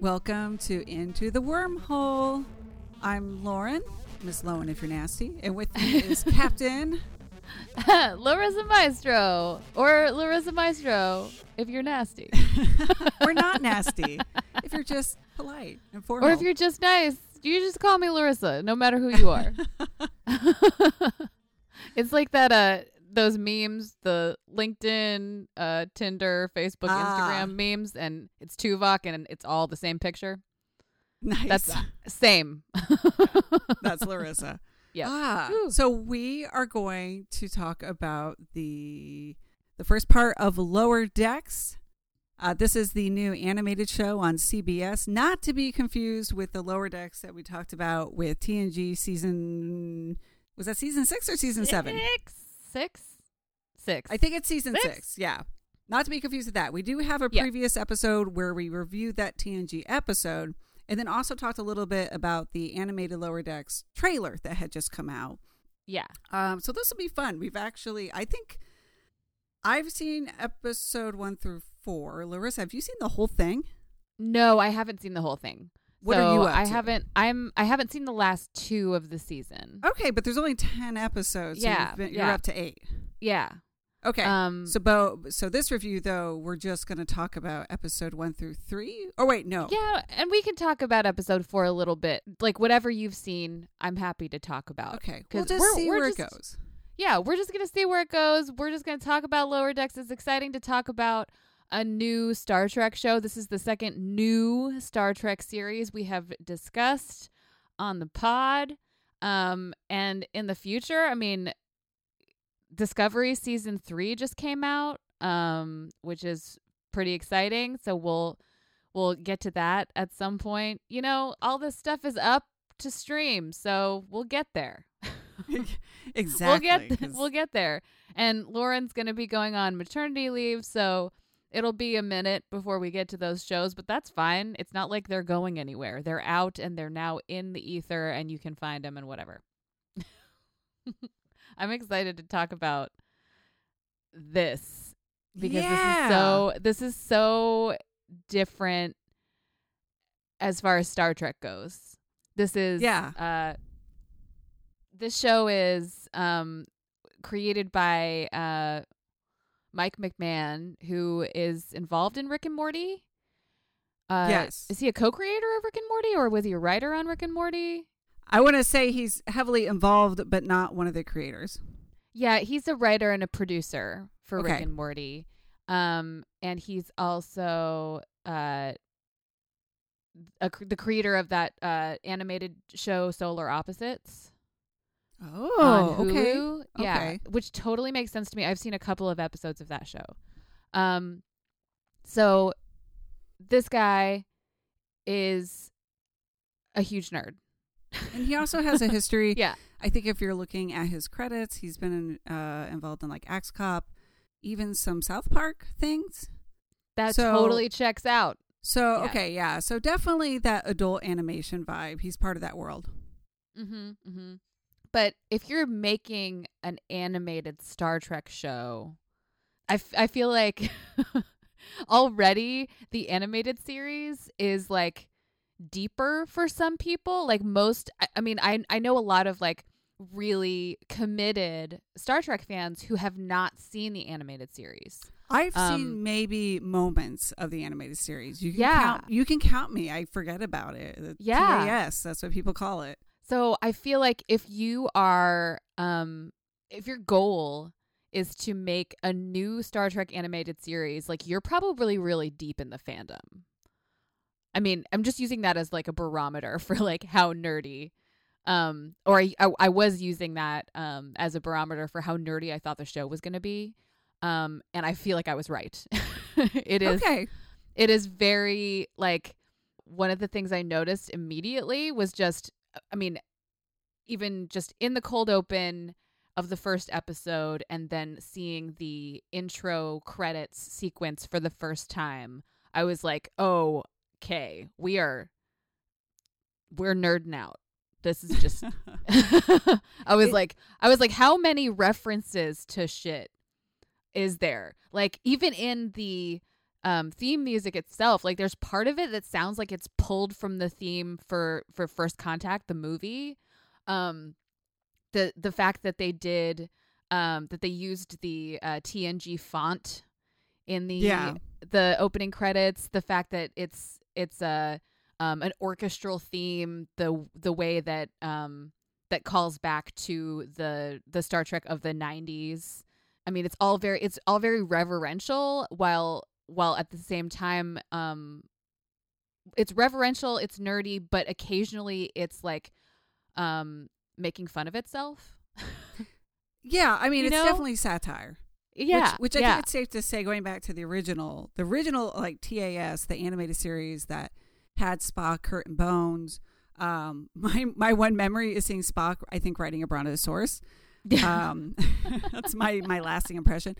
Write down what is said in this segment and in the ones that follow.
Welcome to Into the Wormhole. I'm Lauren, Miss Lowen if you're nasty, and with me is Captain. Larissa Maestro or Larissa Maestro if you're nasty. We're not nasty if you're just polite and formal. or if you're just nice, you just call me Larissa, no matter who you are. it's like that uh those memes, the LinkedIn, uh Tinder, Facebook, Ah. Instagram memes, and it's Tuvok and it's all the same picture. nice. That's same. That's Larissa. Yeah. Ah, so we are going to talk about the the first part of Lower Decks. Uh, this is the new animated show on CBS, not to be confused with the Lower Decks that we talked about with TNG season. Was that season six or season seven? Six. Six. I think it's season Six? six. Yeah. Not to be confused with that. We do have a Yeah. previous episode where we reviewed that TNG episode and then also talked a little bit about the animated Lower Decks trailer that had just come out. Yeah. Um, so this will be fun. We've actually, I think, I've seen episode one through four. Larissa, have you seen the whole thing? No, I haven't seen the whole thing. What so are you up I to? haven't. I'm. I haven't seen the last two of the season. Okay, but there's only ten episodes. Yeah, you've been- you're up to eight. Yeah. Okay. Um. so, Bo, so this review though, we're just going to talk about episode one through three. Oh wait, no. Yeah, and we can talk about episode four a little bit. Like whatever you've seen, I'm happy to talk about. Okay, we'll just we're- see we're where just- it goes. Yeah, we're just gonna see where it goes. We're just gonna talk about Lower Decks. It's exciting to talk about a new Star Trek show. This is the second new Star Trek series we have discussed on the pod. Um, and in the future, I mean, Discovery season three just came out, um, which is pretty exciting. So we'll we'll get to that at some point. You know, all this stuff is up to stream, so we'll get there. exactly. We'll get 'cause- we'll get there. And Lauren's going to be going on maternity leave, so it'll be a minute before we get to those shows, but that's fine. It's not like they're going anywhere. They're out and they're now in the ether and you can find them and whatever. I'm excited to talk about this because this is so this is so different as far as Star Trek goes. This is Yeah. uh this show is um created by uh Mike McMahan who is involved in Rick and Morty. Uh Yes. Is he a co-creator of Rick and Morty or was he a writer on Rick and Morty? I want to say he's heavily involved, but not one of the creators. Yeah, he's a writer and a producer for Rick and Morty. Um, and he's also uh, a, the creator of that uh, animated show Solar Opposites Oh, okay. Yeah, Okay. which totally makes sense to me. I've seen a couple of episodes of that show. Um, so this guy is a huge nerd. And he also has a history. Yeah. I think if you're looking at his credits, he's been uh, involved in like Axe Cop, even some South Park things. That So- totally checks out. So Yeah. okay, yeah. So definitely that adult animation vibe. He's part of that world. Mm-hmm, mm-hmm. But if you're making an animated Star Trek show, I, f- I feel like already the animated series is like deeper for some people. Like most, I, I mean, I I know a lot of like really committed Star Trek fans who have not seen the animated series. I've Um, seen maybe moments of the animated series. You can Yeah. count. You can count me. I forget about it. The Yeah. TAS. That's what people call it. So I feel like if you are, um, if your goal is to make a new Star Trek animated series, like you're probably really deep in the fandom. I mean, I'm just using that as like a barometer for like how nerdy, um, or I, I, I was using that um as a barometer for how nerdy I thought the show was going to be, um, and I feel like I was right. it is Okay. it is very like one of the things I noticed immediately was just I mean even just in the cold open of the first episode and then seeing the intro credits sequence for the first time I was like oh okay we are we're nerding out. This is just I was It- like I was like how many references to shit is there? Like even in the um, theme music itself, like there's part of it that sounds like it's pulled from the theme for for First Contact, the movie. Um, the the fact that they did um, that they used the uh, TNG font in the Yeah. the opening credits, the fact that it's it's a um, an orchestral theme, the the way that um, that calls back to the the Star Trek of the 90s. I mean, it's all very it's all very reverential while while at the same time um it's reverential, it's nerdy, but occasionally it's like um making fun of itself. Yeah, I mean, You it's know? definitely satire. yeah. Which, which I yeah. think it's safe to say, going back to the original, the original like TAS, the animated series that had Spock, Kirk, and Bones. Um, my my one memory is seeing Spock. I think riding a brontosaurus. Um, that's my my lasting impression.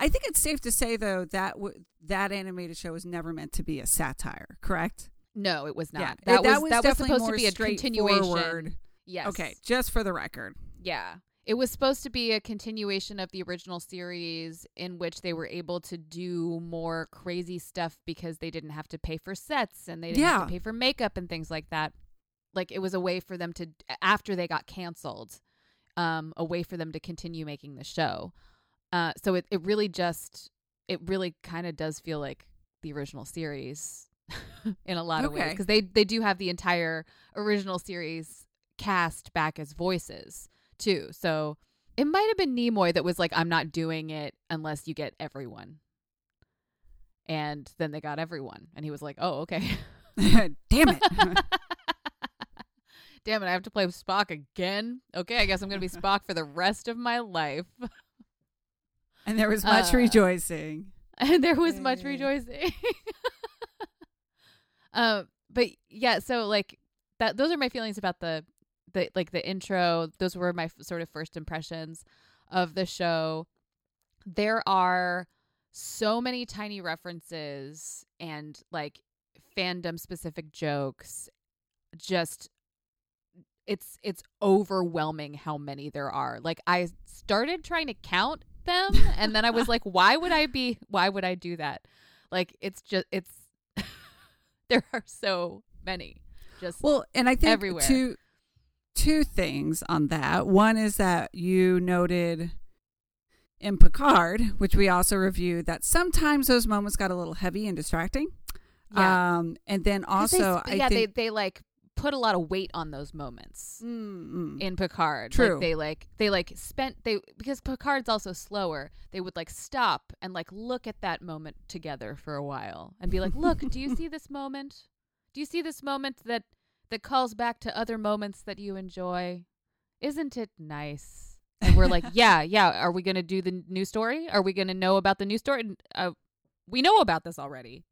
I think it's safe to say though that w- that animated show was never meant to be a satire. Correct? no, it was not. Yeah, that, it- was that was supposed to be a continuation. Yes. Okay, just for the record. Yeah. It was supposed to be a continuation of the original series in which they were able to do more crazy stuff because they didn't have to pay for sets and they didn't have to pay for makeup and things like that. Like it was a way for them to after they got canceled, um, a way for them to continue making the show. Uh, so it, it really just it really kind of does feel like the original series in a lot of ways because they they do have the entire original series cast back as voices too. So it might have been Nimoy that was like, I'm not doing it unless you get everyone. And then they got everyone. And he was like, oh, okay. Damn it. Damn it, I have to play Spock again. Okay, I guess I'm going to be Spock for the rest of my life. And there was much Uh, rejoicing. and there was much rejoicing. um, but yeah, so like that. Those are my feelings about the the like the intro. Those were my f- sort of first impressions of the show. There are so many tiny references and like fandom specific jokes. Just it's it's overwhelming how many there are. Like I started trying to count them and then I was like why would I be why would I do that? Like it's just it's there are so many. Just Well, and I think everywhere. two two things on that. One is that you noted in Picard, which we also reviewed, that sometimes those moments got a little heavy and distracting. yeah. Um, and then also, sp- I yeah, think they they like put a lot of weight on those moments. Mm, mm. in Picard. True. Like they like they like spent they because Picard's also slower. They would like stop and like look at that moment together for a while and be like, "Look, do you see this moment? Do you see this moment that that calls back to other moments that you enjoy? Isn't it nice?" And we're like, "Yeah, yeah, are we going to do the new story? Are we going to know about the new story?" Uh, we know about this already.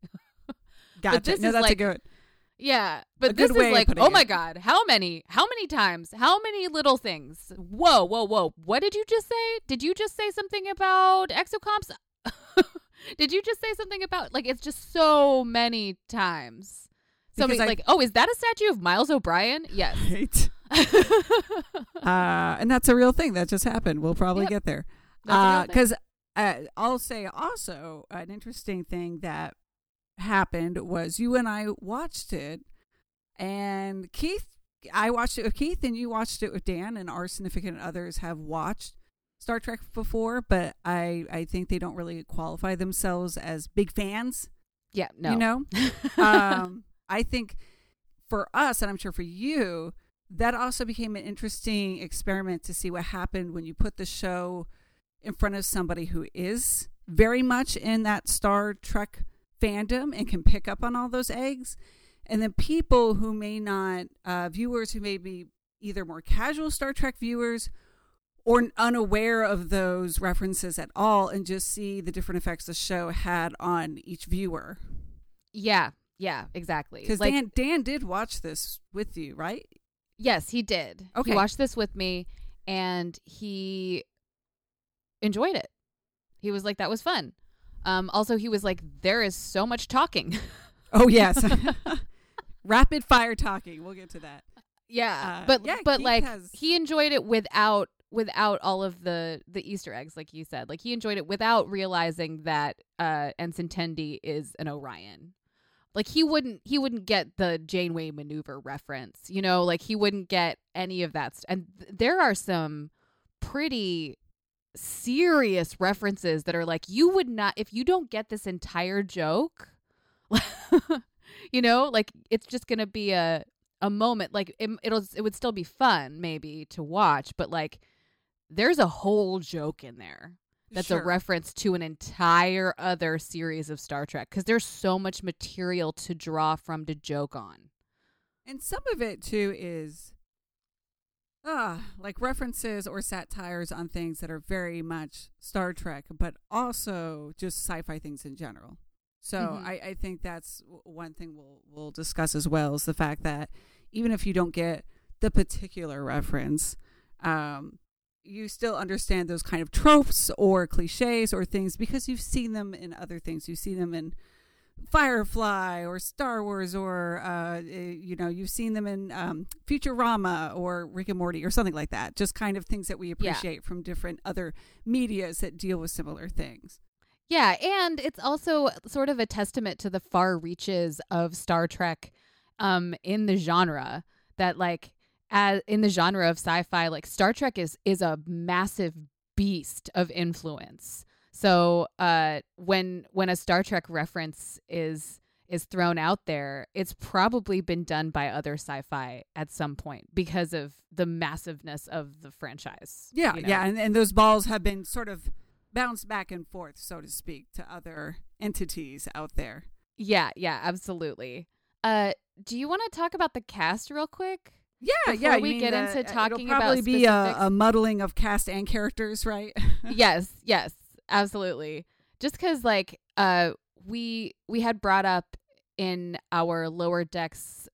gotcha. this no, is that's a good. Yeah, but this is like, oh my it. god, how many, how many times, how many little things? Whoa, whoa, whoa! What did you just say? Did you just say something about exocomps? did you just say something about like it's just so many times? So I- like, oh, is that a statue of Miles O'Brien? Yes. Right. uh, and that's a real thing that just happened. We'll probably Yep. get there. That's a real thing. Because uh, I'll say also an interesting thing that happened was you and I watched it, and Keith, I watched it with Keith, and you watched it with Dan, and our significant others have watched Star Trek before, but I I think they don't really qualify themselves as big fans. yeah, no, You know, um, I think for us, and I'm sure for you, that also became an interesting experiment to see what happened when you put the show in front of somebody who is very much in that Star Trek fandom and can pick up on all those eggs. And then people who may not, uh, viewers who may be either more casual Star Trek viewers or unaware of those references at all and just see the different effects the show had on each viewer. yeah, yeah, exactly. Because Like, Dan Dan did watch this with you, right? Yes, he did. Okay. He watched this with me and he enjoyed it. He was like, that was fun. Um, also, he was like, there is so much talking. Oh yes, rapid fire talking. We'll get to that. yeah. Uh, but yeah, but Keith like has- he enjoyed it without without all of the the Easter eggs, like you said. Like he enjoyed it without realizing that uh Ensign Tendi is an Orion. Like he wouldn't he wouldn't get the Janeway maneuver reference, you know, like he wouldn't get any of that. St- and th- there are some pretty serious references that are like you would not if you don't get this entire joke you know like it's just gonna be a a moment like it, it'll it would still be fun maybe to watch but like there's a whole joke in there that's Sure. a reference to an entire other series of Star Trek because there's so much material to draw from to joke on. And some of it too is uh like references or satires on things that are very much Star Trek, but also just sci-fi things in general. So Mhm. I, I think that's one thing we'll we'll discuss as well is the fact that even if you don't get the particular reference, um, you still understand those kind of tropes or cliches or things because you've seen them in other things. You see them in Firefly or Star Wars or uh, eh, you know you've seen them in um, Futurama or Rick and Morty or something like that. Just kind of things that we appreciate from different other medias that deal with similar things. Yeah, and it's also sort of a testament to the far reaches of Star Trek um in the genre that like as in the genre of sci-fi like Star Trek is is a massive beast of influence. So, uh when when a Star Trek reference is is thrown out there, it's probably been done by other sci-fi at some point because of the massiveness of the franchise. Yeah, you know? yeah, and, and those balls have been sort of bounced back and forth, so to speak, to other entities out there. Yeah, yeah, absolutely. Uh, do you want to talk about the cast real quick? Yeah, Before yeah. we get the- into it'll talking about probably be a, a muddling of cast and characters, right? yes, yes, absolutely. Just because, like, uh, we we had brought up in our lower decks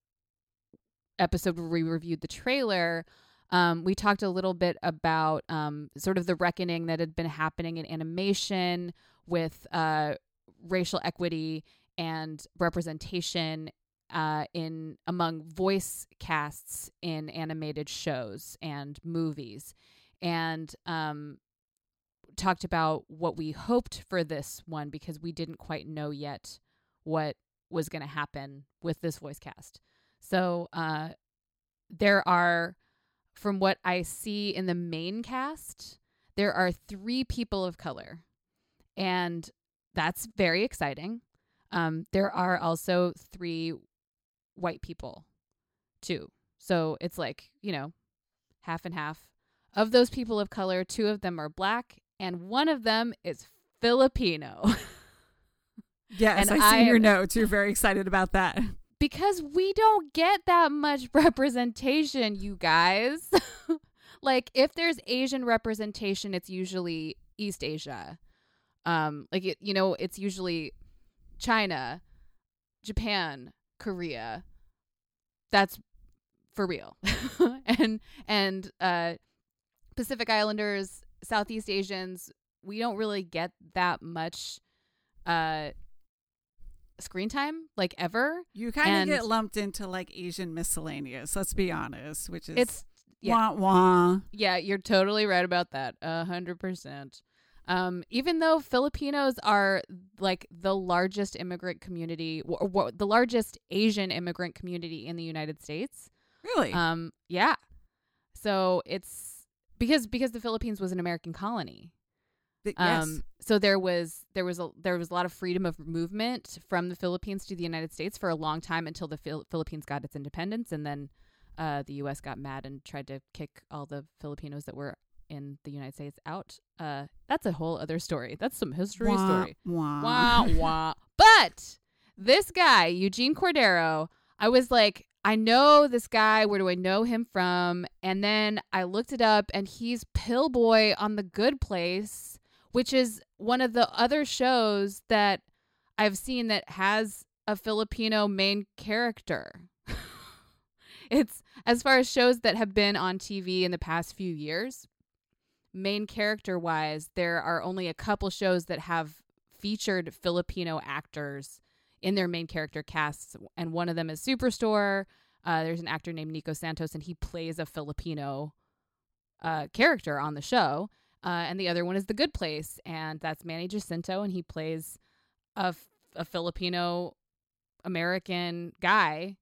episode where we reviewed the trailer. Um, we talked a little bit about um, sort of the reckoning that had been happening in animation with uh, racial equity and representation uh, in among voice casts in animated shows and movies, and um, talked about what we hoped for this one because we didn't quite know yet what was going to happen with this voice cast. So uh, there are, from what I see in the main cast, there are three people of color, and that's very exciting. Um, there are also three white people, too. So it's like you know, half and half. Of those people of color, two of them are black, and one of them is Filipino. yes, And I see I- your notes. You're very excited about that. because we don't get that much representation, you guys. like if there's Asian representation, it's usually East Asia. Um like it, you know, it's usually China, Japan, Korea. That's for real. and and uh Pacific Islanders, Southeast Asians, we don't really get that much uh screen time like ever. You kind of get lumped into like Asian miscellaneous. Let's be honest, which is It's yeah. wah wah. Yeah, you're totally right about that. A hundred percent. Um, even though Filipinos are like the largest immigrant community, or, or the largest Asian immigrant community in the United States. Really? Um, yeah. So it's because because the Philippines was an American colony. Th- yes. Um, so there was there was a there was a lot of freedom of movement from the Philippines to the United States for a long time until the Phil- Philippines got its independence, and then uh, the U.S. got mad and tried to kick all the Filipinos that were in the United States out. Uh, that's a whole other story. That's some history Wah, story. Wah. Wah wah. But this guy, Eugene Cordero, I was like, I know this guy. Where do I know him from? And then I looked it up, and he's Pillboy on The Good Place, which is one of the other shows that I've seen that has a Filipino main character. it's as far as shows that have been on TV in the past few years, main character wise, there are only a couple shows that have featured Filipino actors in their main character casts, and one of them is Superstore. Uh, there's an actor named Nico Santos, and he plays a Filipino uh, character on the show, uh, and the other one is The Good Place, and that's Manny Jacinto, and he plays a, a Filipino American guy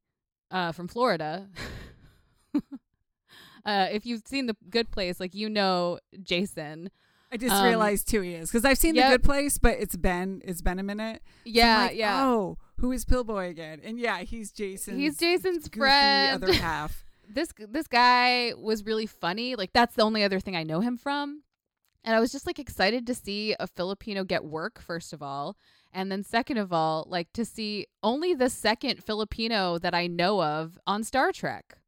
uh, from Florida. uh, if you've seen The Good Place, like you know Jason. I just Um, realized who he is because I've seen yep. The Good Place, but it's been it's been a minute. So Yeah, like, yeah. Oh, who is Pillboy again? And yeah, he's Jason. He's Jason's friend. other half. this this guy was really funny. Like that's the only other thing I know him from. And I was just like excited to see a Filipino get work first of all, and then second of all, like to see only the second Filipino that I know of on Star Trek.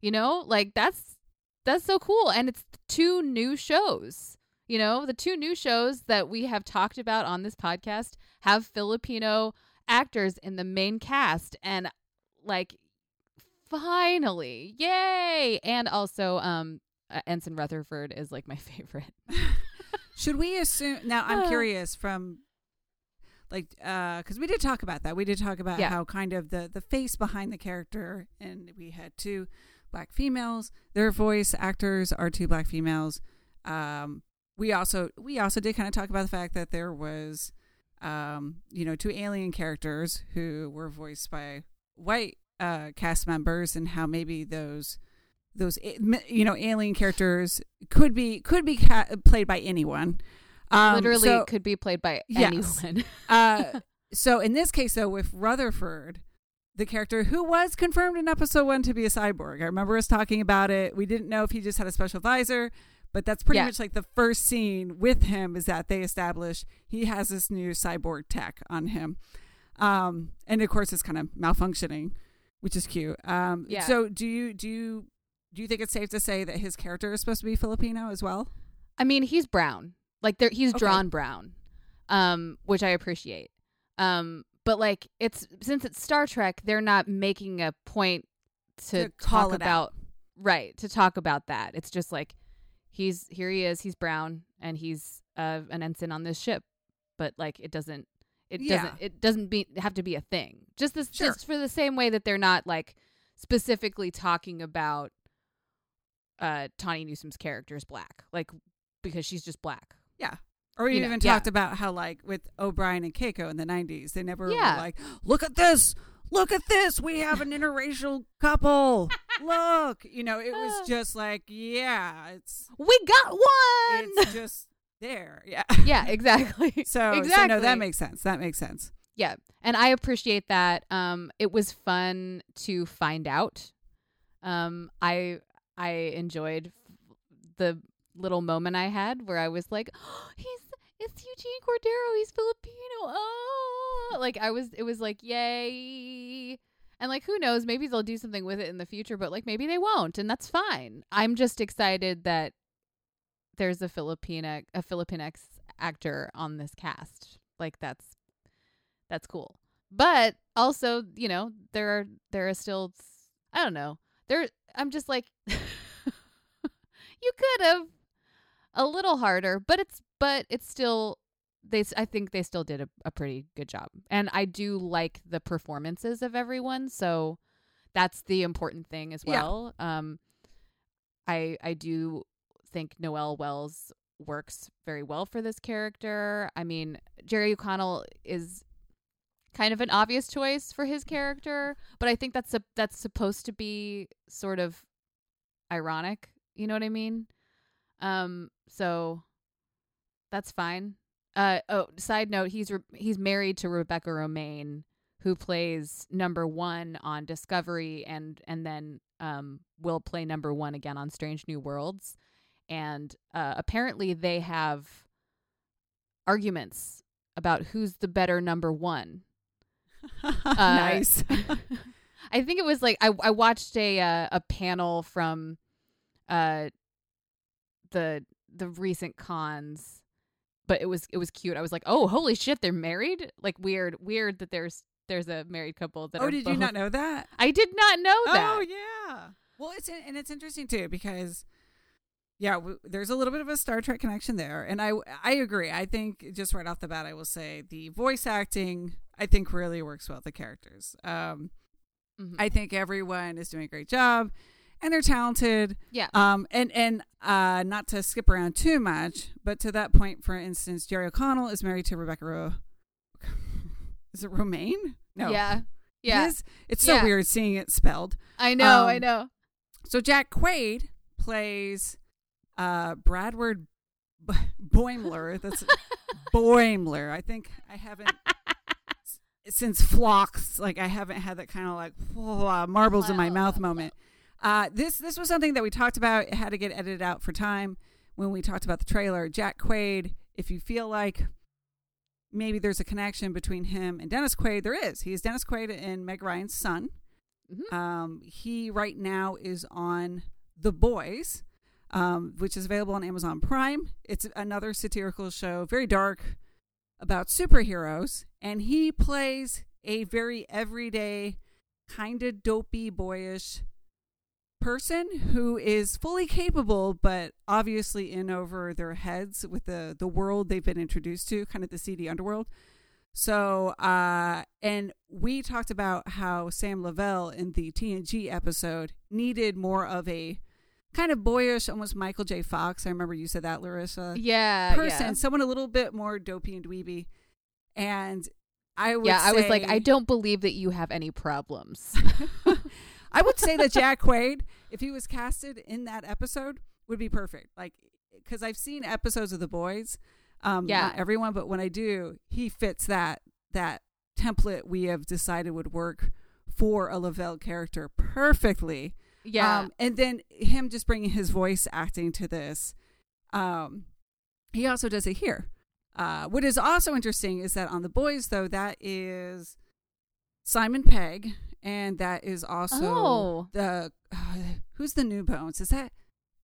You know? Like that's that's so cool and it's two new shows. You know, the two new shows that we have talked about on this podcast have Filipino actors in the main cast and like finally yay and also um uh, ensign rutherford is like my favorite Should we assume now? I'm Uh. curious from like because we did talk about that. We did talk about Yeah. how kind of the the face behind the character, and we had two black females. Their voice actors are two black females. Um, we also we also did kind of talk about the fact that there was um, you know two alien characters who were voiced by white uh, cast members, and how maybe those those you know alien characters could be could be ca- played by anyone. Um, literally so, could be played by Yes. anyone uh, so in this case, though, with Rutherford, the character who was confirmed in episode one to be a cyborg, I remember us talking about it. We didn't know if he just had a special advisor, but that's pretty Yeah. much like the first scene with him is that they establish he has this new cyborg tech on him, um, and of course it's kind of malfunctioning, which is cute. Um, Yeah. So do you do you do you think it's safe to say that his character is supposed to be Filipino as well? i mean he's brown like there he's Okay. drawn brown um which i appreciate um but like it's since it's star trek they're not making a point to, To call talk about out. right to talk about that it's just like he's here he is he's brown and he's uh, an ensign on this ship but like it doesn't it Yeah. doesn't it doesn't be have to be a thing just this Sure. just for the same way that they're not like specifically talking about uh Tawny Newsome's character is black like because she's just black yeah Or you You know, even yeah. talked about how, like, with O'Brien and Keiko in the 90s, they never Yeah. were like, look at this. Look at this. We have an interracial couple. Look. You know, it was just like, yeah, it's we got one it's just there. Yeah. yeah exactly So, exactly so no, that makes sense. That makes sense. yeah and i appreciate that um it was fun to find out um i i enjoyed the little moment i had where i was like oh, he's it's eugene cordero he's filipino oh like i was it was like yay and like who knows maybe they'll do something with it in the future but like maybe they won't and that's fine i'm just excited that there's a filipina a filipinx actor on this cast like that's that's cool. But also, you know, there are there are still I don't know. There I'm just like you could have a little harder, but it's but it's still they I think they still did a, a pretty good job. And I do like the performances of everyone, so that's the important thing as Yeah. well. Um I I do think Noelle Wells works very well for this character. I mean, Jerry O'Connell is kind of an obvious choice for his character, but I think that's a, that's supposed to be sort of ironic. You know what I mean? Um, so that's fine. Uh, oh, side note, he's re- he's married to Rebecca Romijn, who plays number one on Discovery, and and then um will play number one again on Strange New Worlds, and uh, apparently they have arguments about who's the better number one. nice. I think it was like I I watched a uh, a panel from uh the the recent cons but it was it was cute. I was like, "Oh, holy shit, they're married?" Like weird weird that there's there's a married couple that oh, are did you not know that? I did not know that. Oh yeah. Well, it's and it's interesting too because yeah, w- there's a little bit of a Star Trek connection there, and I I agree. I think just right off the bat, I will say the voice acting I think really works well with the characters. Um, Mhm. I think everyone is doing a great job, and they're talented. Yeah. Um, and and uh, not to skip around too much, but to that point, for instance, Jerry O'Connell is married to Rebecca Ro. Is it Romaine? No. Yeah. It Yeah. is? It's so Yeah. weird seeing it spelled. I know. I Um, know. So Jack Quaid plays uh, Bradward B- Boimler. That's Boimler. I think I haven't since Phlox. Like I haven't had that kind of like uh, marbles in my mouth moment. Uh, this this was something that we talked about. It had to get edited out for time when we talked about the trailer. Jack Quaid. If you feel like maybe there's a connection between him and Dennis Quaid, there is. He is Dennis Quaid and Meg Ryan's son. Mhm. Um, he right now is on The Boys, um, which is available on Amazon Prime. It's another satirical show, very dark, about superheroes, and he plays a very everyday, kind of dopey, boyish person who is fully capable, but obviously in over their heads with the the world they've been introduced to, kind of the seedy underworld. So, uh, and we talked about how Sam Lavelle in the TNG episode needed more of a kind of boyish, almost Michael J. Fox. I remember you said that, Larissa. yeah. person, Yeah. someone a little bit more dopey and dweeby. And I yeah, I was like, I don't believe that you have any problems. I would say that Jack Quaid, if he was casted in that episode, would be perfect. Like, because I've seen episodes of The Boys. Um, Yeah. Not everyone, but when I do, he fits that that template we have decided would work for a Lavelle character perfectly. yeah. Um, and then him just bringing his voice acting to this. Um, he also does it here. Uh, what is also interesting is that on The Boys, though, that is Simon Pegg, and that is also Oh. the uh, who's the new Bones? Is that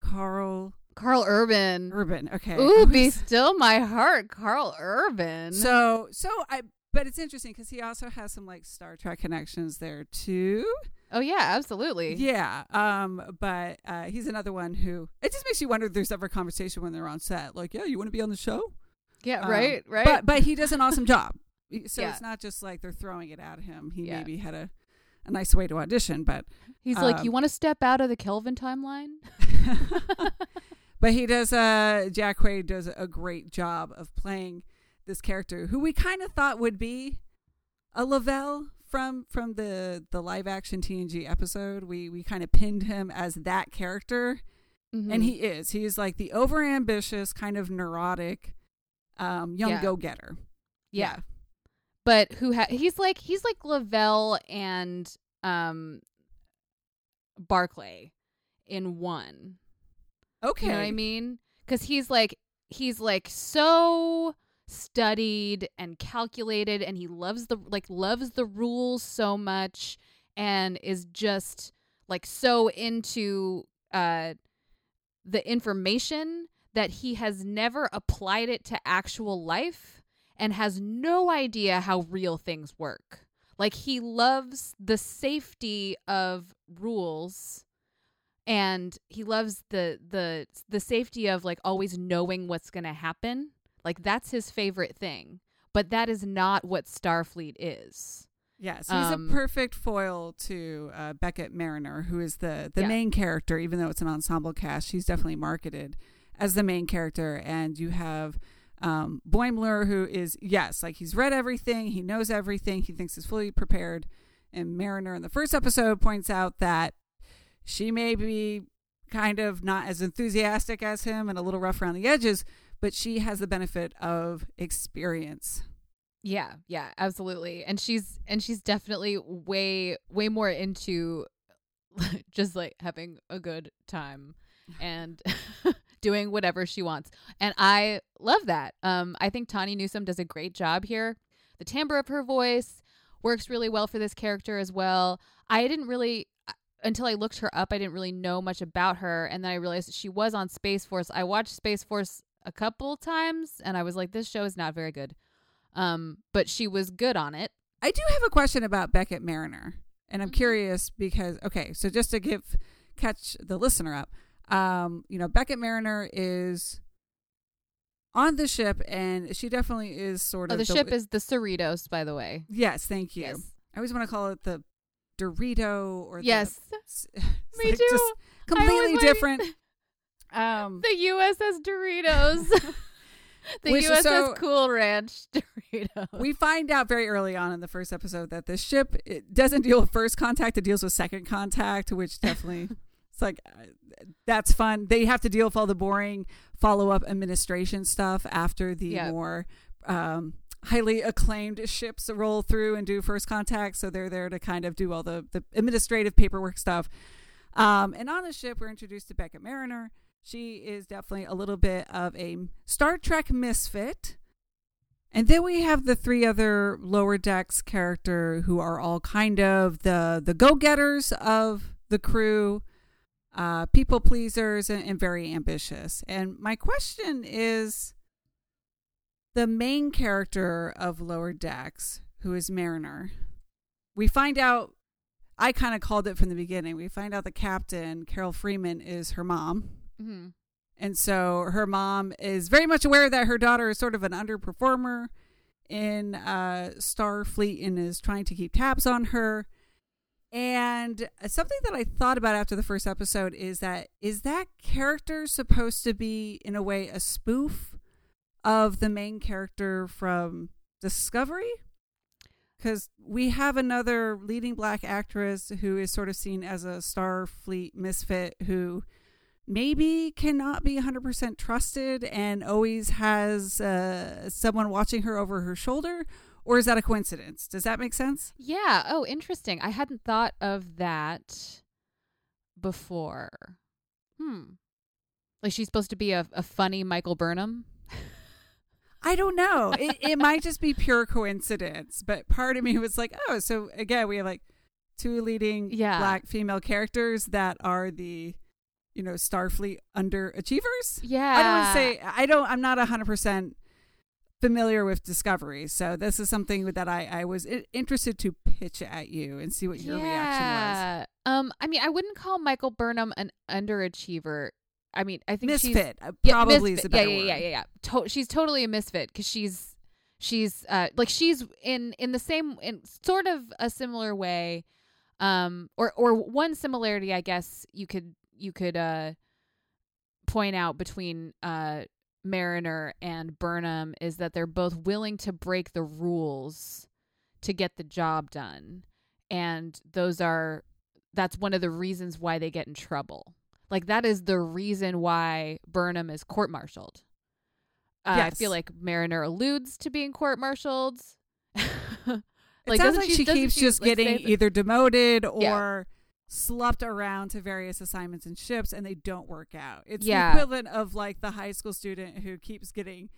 Carl Carl Urban. Urban? Okay. Ooh, be still my heart, Carl Urban. so so I. But it's interesting because he also has some like Star Trek connections there too. oh yeah, absolutely. Yeah. Um, but uh, he's another one who it just makes you wonder if there's ever a conversation when they're on set. Like, yeah, you want to be on the show? Yeah, Um, right, right. But but he does an awesome job. So Yeah. it's not just like they're throwing it at him. He Yeah. maybe had a, a nice way to audition, but He's like, um, you want to step out of the Kelvin timeline? but he does uh Jack Quaid does a great job of playing this character who we kind of thought would be a Lavelle from from the the live action TNG episode. We we kind of pinned him as that character. Mhm. and he is he is like the overambitious kind of neurotic um young Yeah. go-getter yeah. But who ha- he's like he's like Lavelle and um Barclay in one. okay You know what I mean? Because he's like he's like so studied and calculated, and he loves the like loves the rules so much, and is just like so into uh the information that he has never applied it to actual life and has no idea how real things work. Like he loves the safety of rules and he loves the the the safety of like always knowing what's going to happen. Like that's his favorite thing. But that is not what Starfleet is. yes yeah, so he's Um, a perfect foil to uh, Beckett Mariner who is the the Yeah. main character even though it's an ensemble cast she's definitely marketed as the main character and you have um Boimler who is yes like he's read everything he knows everything he thinks is fully prepared and Mariner in the first episode points out that she may be kind of not as enthusiastic as him and a little rough around the edges, but she has the benefit of experience. Yeah, yeah, absolutely. And she's and she's definitely way way more into just like having a good time and doing whatever she wants. And I love that. Um I think Tawny Newsome does a great job here. The timbre of her voice works really well for this character as well. I didn't really until I looked her up, I didn't really know much about her and then I realized she was on Space Force. I watched Space Force a couple times and I was like this show is not very good. Um, but she was good on it. I do have a question about Beckett Mariner, and I'm Mhm. curious because okay, so just to give catch the listener up, um, you know, Beckett Mariner is on the ship, and she definitely is sort Oh, of the ship is the Cerritos, by the way. yes, thank you. Yes. I always want to call it the Dorito or yes, the, me like too. Just completely different. Um, the USS Doritos. the Which USS so- Cool Ranch Doritos. we find out very early on in the first episode that the ship it doesn't deal with first contact; it deals with second contact, which definitely it's like uh, that's fun. They have to deal with all the boring follow up administration stuff after the Yep. more um, highly acclaimed ships roll through and do first contact. So they're there to kind of do all the the administrative paperwork stuff. Um, and on the ship, we're introduced to Becca Mariner. She is definitely a little bit of a Star Trek misfit. And then we have the three other lower decks character who are all kind of the the go getters of the crew, uh, people pleasers, and, and very ambitious. And my question is, the main character of lower decks, who is Mariner, we find out. I kind of called it from the beginning. We find out the captain, Carol Freeman, is her mom. Mhm. And so her mom is very much aware that her daughter is sort of an underperformer in uh, Starfleet and is trying to keep tabs on her. And something that I thought about after the first episode is that is that character supposed to be, in a way, a spoof of the main character from Discovery? Because we have another leading black actress who is sort of seen as a Starfleet misfit who maybe cannot be 100% trusted and always has uh, someone watching her over her shoulder or is that a coincidence does that make sense Yeah. Oh, interesting. I hadn't thought of that before. Hmm. Like she's supposed to be a, a funny Michael Burnham. i don't know it, it might just be pure coincidence but part of me was like oh so again we have like two leading Yeah. black female characters that are the you know starfleet underachievers Yeah. i don't want to say i don't i'm not 100% familiar with discovery so this is something that i i was interested to pitch at you and see what your reaction was. Um. I mean, I wouldn't call Michael Burnham an underachiever. I mean, I think she's misfit uh, Yeah, probably is misfit. a better yeah, yeah, yeah, yeah, yeah. To- she's totally a misfit because she's she's uh like she's in in the same in sort of a similar way, um, or or one similarity I guess you could you could uh point out between uh Mariner and Burnham is that they're both willing to break the rules to get the job done, and those are that's one of the reasons why they get in trouble. Like that is the reason why Burnham is court-martialed. Uh, I feel like Mariner alludes to being court-martialed. It like sounds like she keeps she, just like, getting either demoted or Slupped around to various assignments and ships and they don't work out. It's Yeah. the equivalent of like the high school student who keeps getting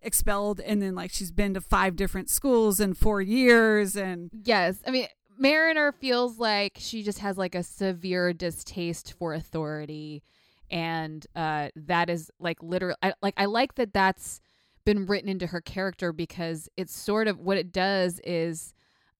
expelled and then like she's been to five different schools in four years and Yes, I mean Mariner feels like she just has like a severe distaste for authority, and uh, that is like literal. I, like I like that that's been written into her character because it's sort of what it does is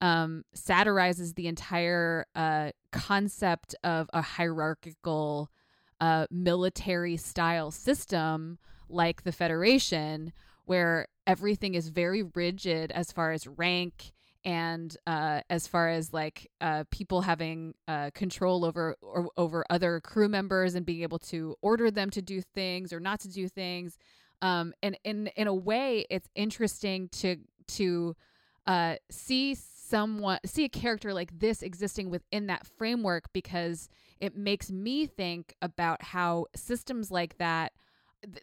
um, satirizes the entire uh, concept of a hierarchical uh, military style system like the Federation, where everything is very rigid as far as rank and uh, as far as like uh, people having uh, control over or, over other crew members and being able to order them to do things or not to do things. Um, and in in a way, it's interesting to to uh, see someone see a character like this existing within that framework because it makes me think about how systems like that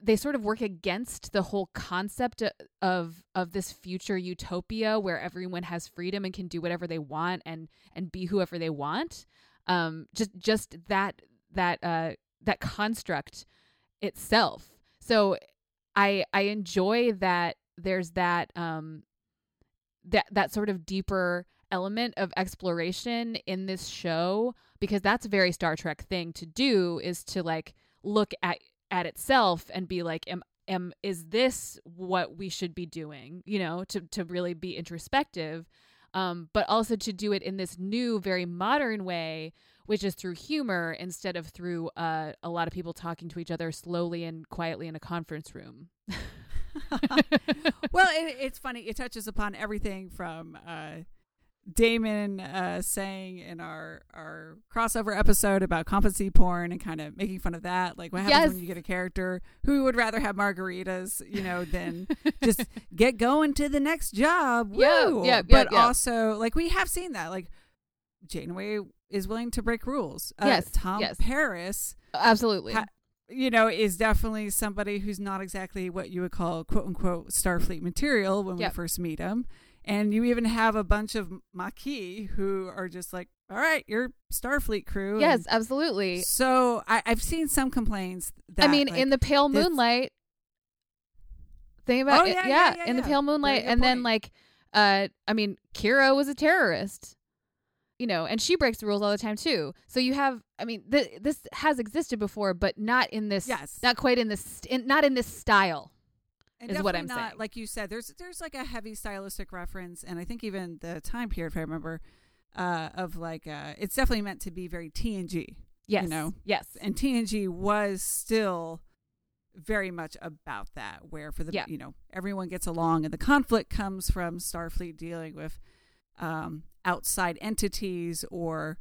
they sort of work against the whole concept of of this future utopia where everyone has freedom and can do whatever they want and and be whoever they want. Um just just that that uh that construct itself. So i i enjoy that there's that um that that sort of deeper element of exploration in this show because that's a very Star Trek thing to do is to like look at at itself and be like am am is this what we should be doing? You know to to really be introspective um but also to do it in this new very modern way which is through humor instead of through uh, a lot of people talking to each other slowly and quietly in a conference room well, it, it's funny. It touches upon everything from uh, Damon uh, saying in our our crossover episode about competency porn and kind of making fun of that. Like, what happens Yes. when you get a character who would rather have margaritas, you know, than just get going to the next job? Yeah, Woo! yeah, yeah, But yeah. also, like, we have seen that. Like, Janeway is willing to break rules. Uh, Yes, Tom yes. Paris Absolutely. Ha- you know, is definitely somebody who's not exactly what you would call quote unquote Starfleet material when Yep. we first meet him. And you even have a bunch of Maquis who are just like, all right, you're Starfleet crew. yes, And absolutely. So I, I've seen some complaints that I mean, like, in the pale moonlight. Think about Oh, it. yeah, Yeah, yeah, yeah, in the pale moonlight, and then like, uh, I mean, Kira was a terrorist, you know, and she breaks the rules all the time too. So you have, I mean, th- this has existed before, but not in this, Yes. not quite in this, in, not in this style. and is what I'm not, saying. Like you said, there's there's like a heavy stylistic reference, and I think even the time period, if I remember, uh, of like uh, it's definitely meant to be very TNG. Yes, You know, yes, and TNG was still very much about that where for the Yeah. you know everyone gets along and the conflict comes from Starfleet dealing with um outside entities or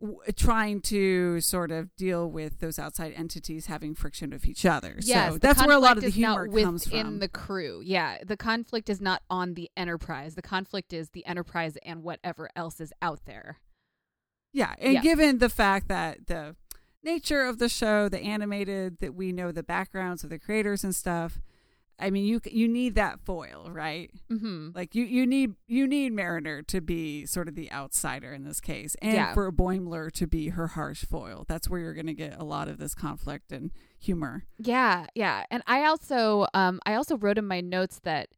w- trying to sort of deal with those outside entities having friction with each other. yes. so that's where a lot of the humor comes from. the crew. Yeah, the conflict is not on the Enterprise. The conflict is the Enterprise and whatever else is out there. Yeah, and Yeah. given the fact that the nature of the show, the animated, that we know the backgrounds of the creators and stuff, I mean, you you need that foil, right? Mm-hmm. Like you you need you need Mariner to be sort of the outsider in this case, and Yeah. for Boimler to be her harsh foil. That's where you're going to get a lot of this conflict and humor. Yeah, yeah. And I also um I also wrote in my notes that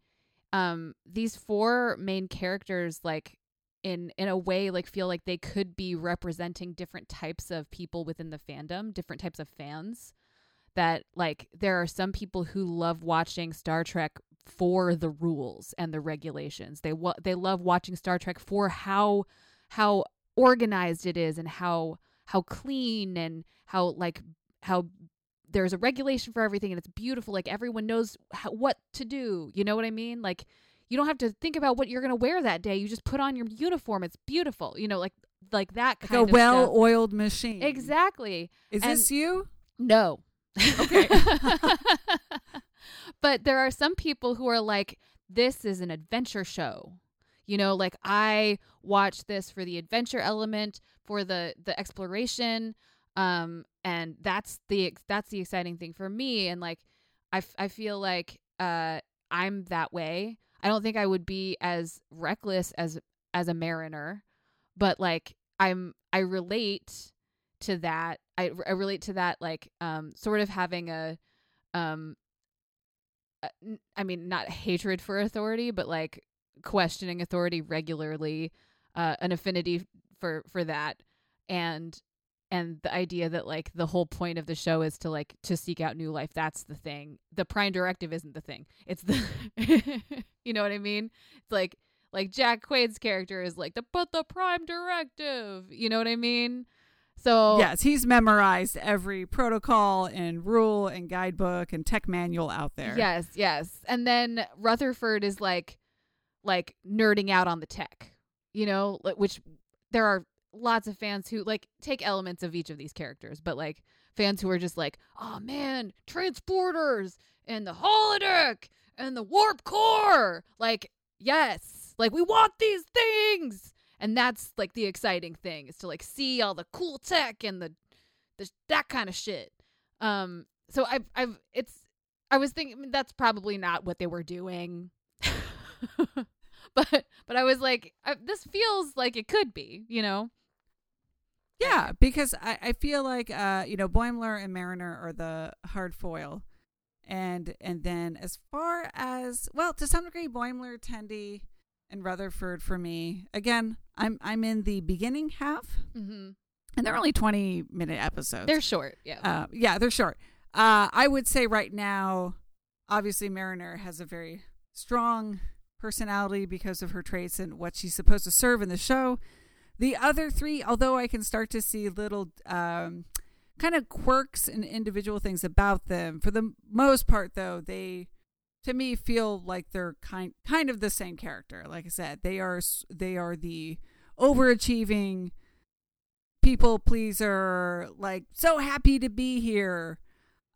um these four main characters like in in a way like feel like they could be representing different types of people within the fandom, different types of fans. That like there are some people who love watching Star Trek for the rules and the regulations. They wa- they love watching Star Trek for how how organized it is and how how clean and how like how there's a regulation for everything and it's beautiful like everyone knows how, what to do you know what i mean like you don't have to think about what you're going to wear that day you just put on your uniform it's beautiful you know like like that Like kind a of well stuff. oiled machine. exactly Is And- this you? no. Okay. but there are some people who are like, this is an adventure show. You know, like I watch this for the adventure element, for the the exploration, um, and that's the that's the exciting thing for me. And like, I, f- I feel like uh, I'm that way. I don't think I would be as reckless as as a mariner, but like I'm I relate to that. I, I relate to that like um sort of having a um mean not hatred for authority but like questioning authority regularly uh an affinity for for that. And and the idea that like the whole point of the show is to like to seek out new life that's the thing. The prime directive isn't the thing. It's the you know what i mean? It's like like jack quaid's character is like the but the prime directive! You know what i mean so Yes, he's memorized every protocol and rule and guidebook and tech manual out there. Yes, yes. And then Rutherford is like like nerding out on the tech. You know, which there are lots of fans who like take elements of each of these characters, but like fans who are just like, "Oh man, transporters and the holodeck and the warp core." Like, yes. Like we want these things. And that's like the exciting thing is to like see all the cool tech and the, the that kind of shit. Um so I've I've it's I was thinking that's probably not what they were doing. but but I was like I, this feels like it could be, you know. Yeah, because I, I feel like uh, you know, Boimler and Mariner are the hard foil. And and then as far as well, to some degree Boimler, Tendi, and Rutherford for me. Again, I'm I'm in the beginning half Mm-hmm. and they're only twenty minute episodes. They're short, yeah. Uh, yeah, they're short. Uh, I would say right now, obviously Mariner has a very strong personality because of her traits and what she's supposed to serve in the show. The other three, although I can start to see little um, kind of quirks and individual things about them, for the most part, though, they to me feel like they're kind kind of the same character. Like I said, they are they are the overachieving people pleaser, like so happy to be here,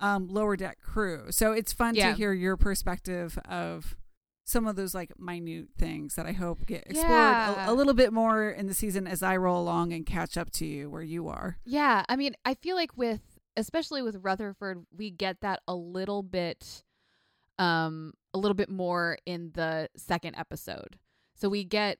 um, lower deck crew. So it's fun Yeah. to hear your perspective of some of those like minute things that I hope get explored Yeah. a, a little bit more in the season as I roll along and catch up to you where you are. Yeah, I mean, I feel like with especially with Rutherford, we get that a little bit um a little bit more in the second episode. So we get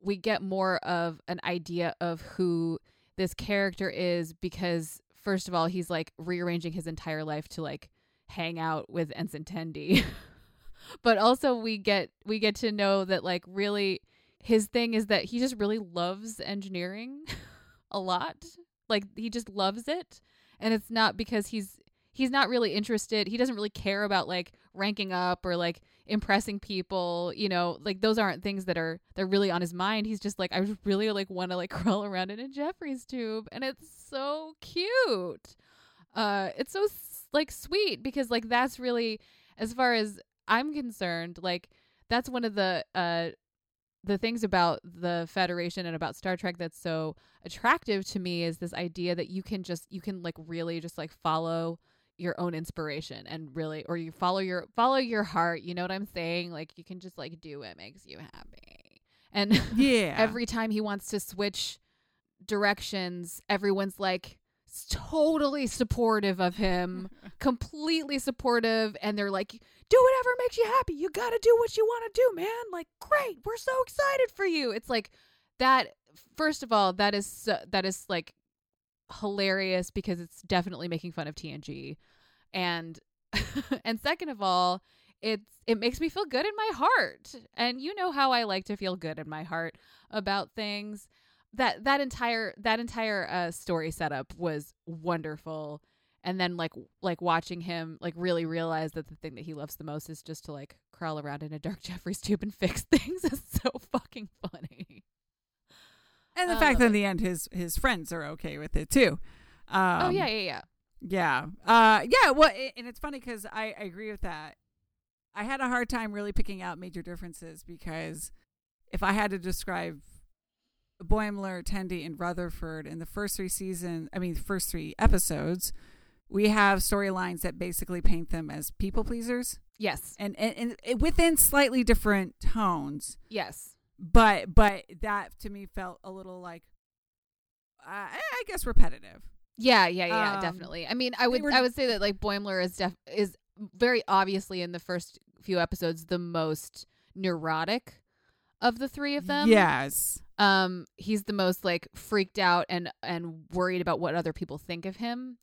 we get more of an idea of who this character is because first of all, he's like rearranging his entire life to like hang out with Ensign Tendi. but also we get we get to know that like really his thing is that he just really loves engineering a lot. Like he just loves it and it's not because he's he's not really interested. He doesn't really care about like ranking up or like impressing people, you know, like those aren't things that are they're really on his mind. He's just like I really like want to like crawl around in a Jefferies tube and it's so cute. Uh it's so like sweet because like that's really as far as I'm concerned, like that's one of the uh the things about the Federation and about Star Trek that's so attractive to me is this idea that you can just you can like really just like follow your own inspiration and really or you follow your follow your heart, you know what I'm saying? Like you can just like do what makes you happy. And Yeah. every time he wants to switch directions, everyone's like totally supportive of him, completely supportive, and they're like, "Do whatever makes you happy. You got to do what you want to do, man. Like, great, we're so excited for you." It's like that. First of all, that is so, that is like hilarious because it's definitely making fun of TNG, and and second of all, it's it makes me feel good in my heart, and you know how I like to feel good in my heart about things that that entire that entire uh story setup was wonderful and then like like watching him like really realize that the thing that he loves the most is just to like crawl around in a dark Jefferies tube and fix things is so fucking funny. and the I fact that in the end his his friends are okay with it too. Um, oh yeah, yeah, yeah. Yeah. Uh yeah, well and it's funny cuz I, I agree with that. I had a hard time really picking out major differences because if I had to describe Boimler, Tendi, and Rutherford in the first three season, I mean first three episodes, we have storylines that basically paint them as people pleasers Yes. and, and, and within slightly different tones. Yes. But but that to me felt a little like uh, I I guess repetitive. Yeah, yeah, yeah, Um, definitely. I mean, I would were- I would say that like Boimler is def- is very obviously in the first few episodes the most neurotic of the three of them. Yes. um he's the most like freaked out and and worried about what other people think of him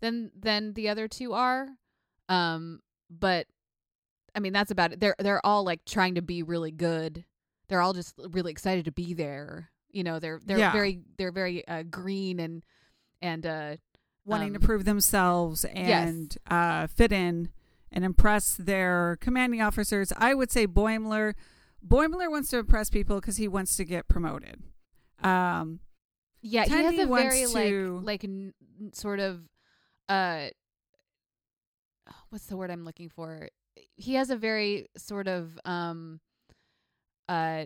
than than the other two are um but i mean that's about it they're they're all like trying to be really good they're all just really excited to be there you know they're they're Yeah. very they're very uh green and and uh wanting Um, to prove themselves and uh, fit in and impress their commanding officers. I would say Boimler. Boimler wants to impress people because he wants to get promoted. Um, yeah he has a very to- like like n- sort of uh what's the word i'm looking for he has a very sort of um uh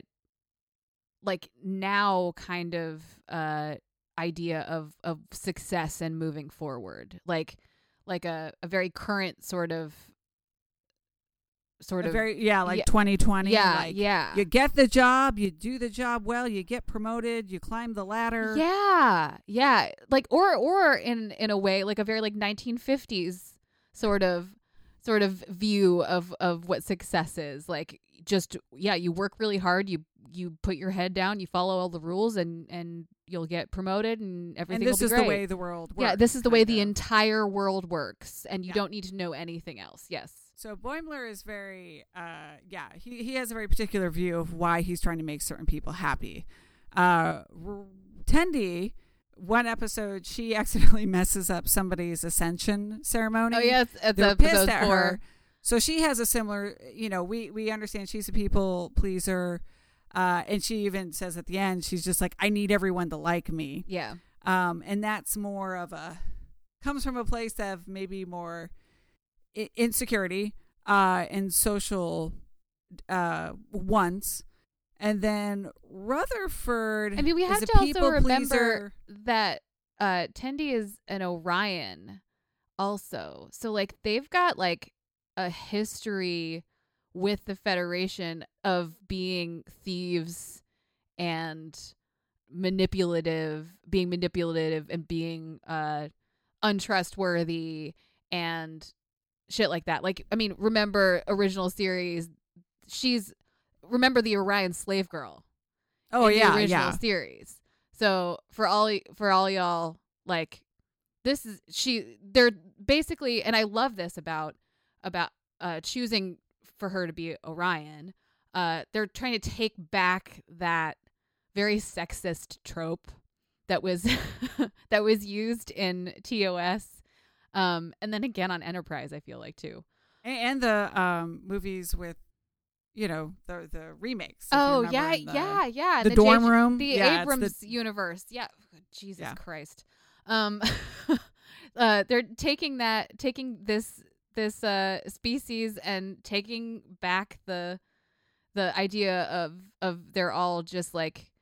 like now kind of uh idea of of success and moving forward like like a a very current sort of sort a of very yeah, like yeah. 2020. yeah like, yeah You get the job, you do the job well, you get promoted, you climb the ladder. Yeah, yeah, like or or in in a way like a very like 1950s sort of sort of view of of what success is. Like just yeah, you work really hard, you you put your head down, you follow all the rules, and and you'll get promoted, and everything. and this will be is the great. way the world works. yeah, this is the way kind the entire world works, and you Yeah. don't need to know anything else. Yes. So Boimler is very, uh, yeah, he, he has a very particular view of why he's trying to make certain people happy. Uh, Tendi, one episode, she accidentally messes up somebody's ascension ceremony. Oh yes, at They're the pissed at four. her. So she has a similar, you know, we, we understand she's a people pleaser. Uh, and she even says at the end, she's just like, I need everyone to like me. Yeah. Um, and that's more of a comes from a place of maybe more I- insecurity. uh, and social uh, once, and then Rutherford. I mean, we have to also remember pleaser. that uh Tendi is an Orion also. So like they've got like a history with the Federation of being thieves and manipulative, being manipulative and being uh untrustworthy and shit like that. Like I mean, remember original series she's remember the Orion slave girl Oh yeah, original yeah. series. So for all for all y'all, like this is she. They're basically, and I love this about about uh choosing for her to be Orion. Uh, they're trying to take back that very sexist trope that was that was used in TOS, um, and then again on Enterprise. I feel like too. A- and the um movies with you know the the remakes. Oh yeah, the- yeah, yeah. the And dorm J.J. room. the Yeah, it's the- Abrams universe. Yeah, Jesus Yeah. Christ. Um, uh, they're taking that, taking this this uh species and taking back the the idea of of they're all just like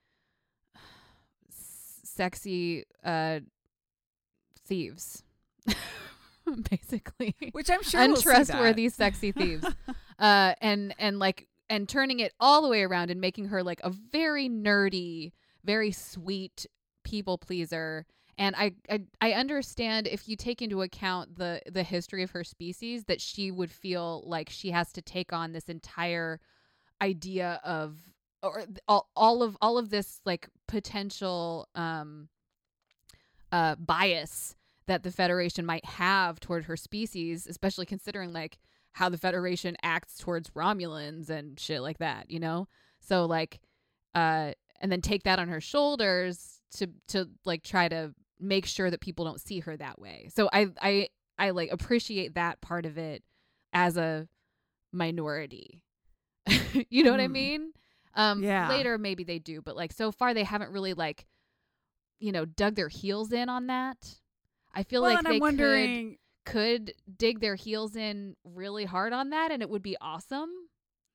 sexy uh thieves, basically. Which I'm sure we'll untrustworthy sexy thieves. Uh and and like and turning it all the way around and making her like a very nerdy very sweet people pleaser and I, I i understand if you take into account the the history of her species that she would feel like she has to take on this entire idea of or all, all of all of this like potential um uh bias that the Federation might have toward her species, especially considering like how the Federation acts towards Romulans and shit like that, you know? So like uh and then take that on her shoulders to to like try to make sure that people don't see her that way. So I I I like appreciate that part of it as a minority. you know what I Hmm. mean? Um Yeah. later maybe they do, but like so far they haven't really like you know dug their heels in on that. I feel well, like they could could dig their heels in really hard on that and it would be awesome.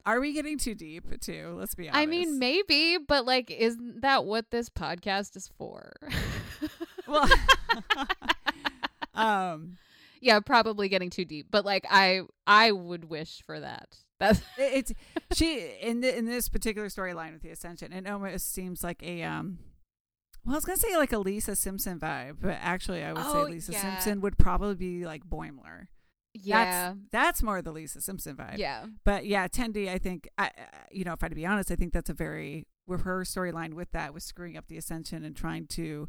are we getting too deep? Too. Let's be honest. I mean, maybe, but like isn't that what this podcast is for? well, um, yeah, probably getting too deep, but like I I would wish for that. That's it's she in the, in this particular storyline with the Ascension. It almost seems like a um. Well, I was gonna say like a Lisa Simpson vibe, but actually, I would Oh, say Lisa yeah. Simpson would probably be like Boimler. yeah. That's, that's more the Lisa Simpson vibe. Yeah. But yeah, Tendi, I think, I, you know, if I had to be honest, I think that's a very, with her storyline with that, was screwing up the Ascension and trying to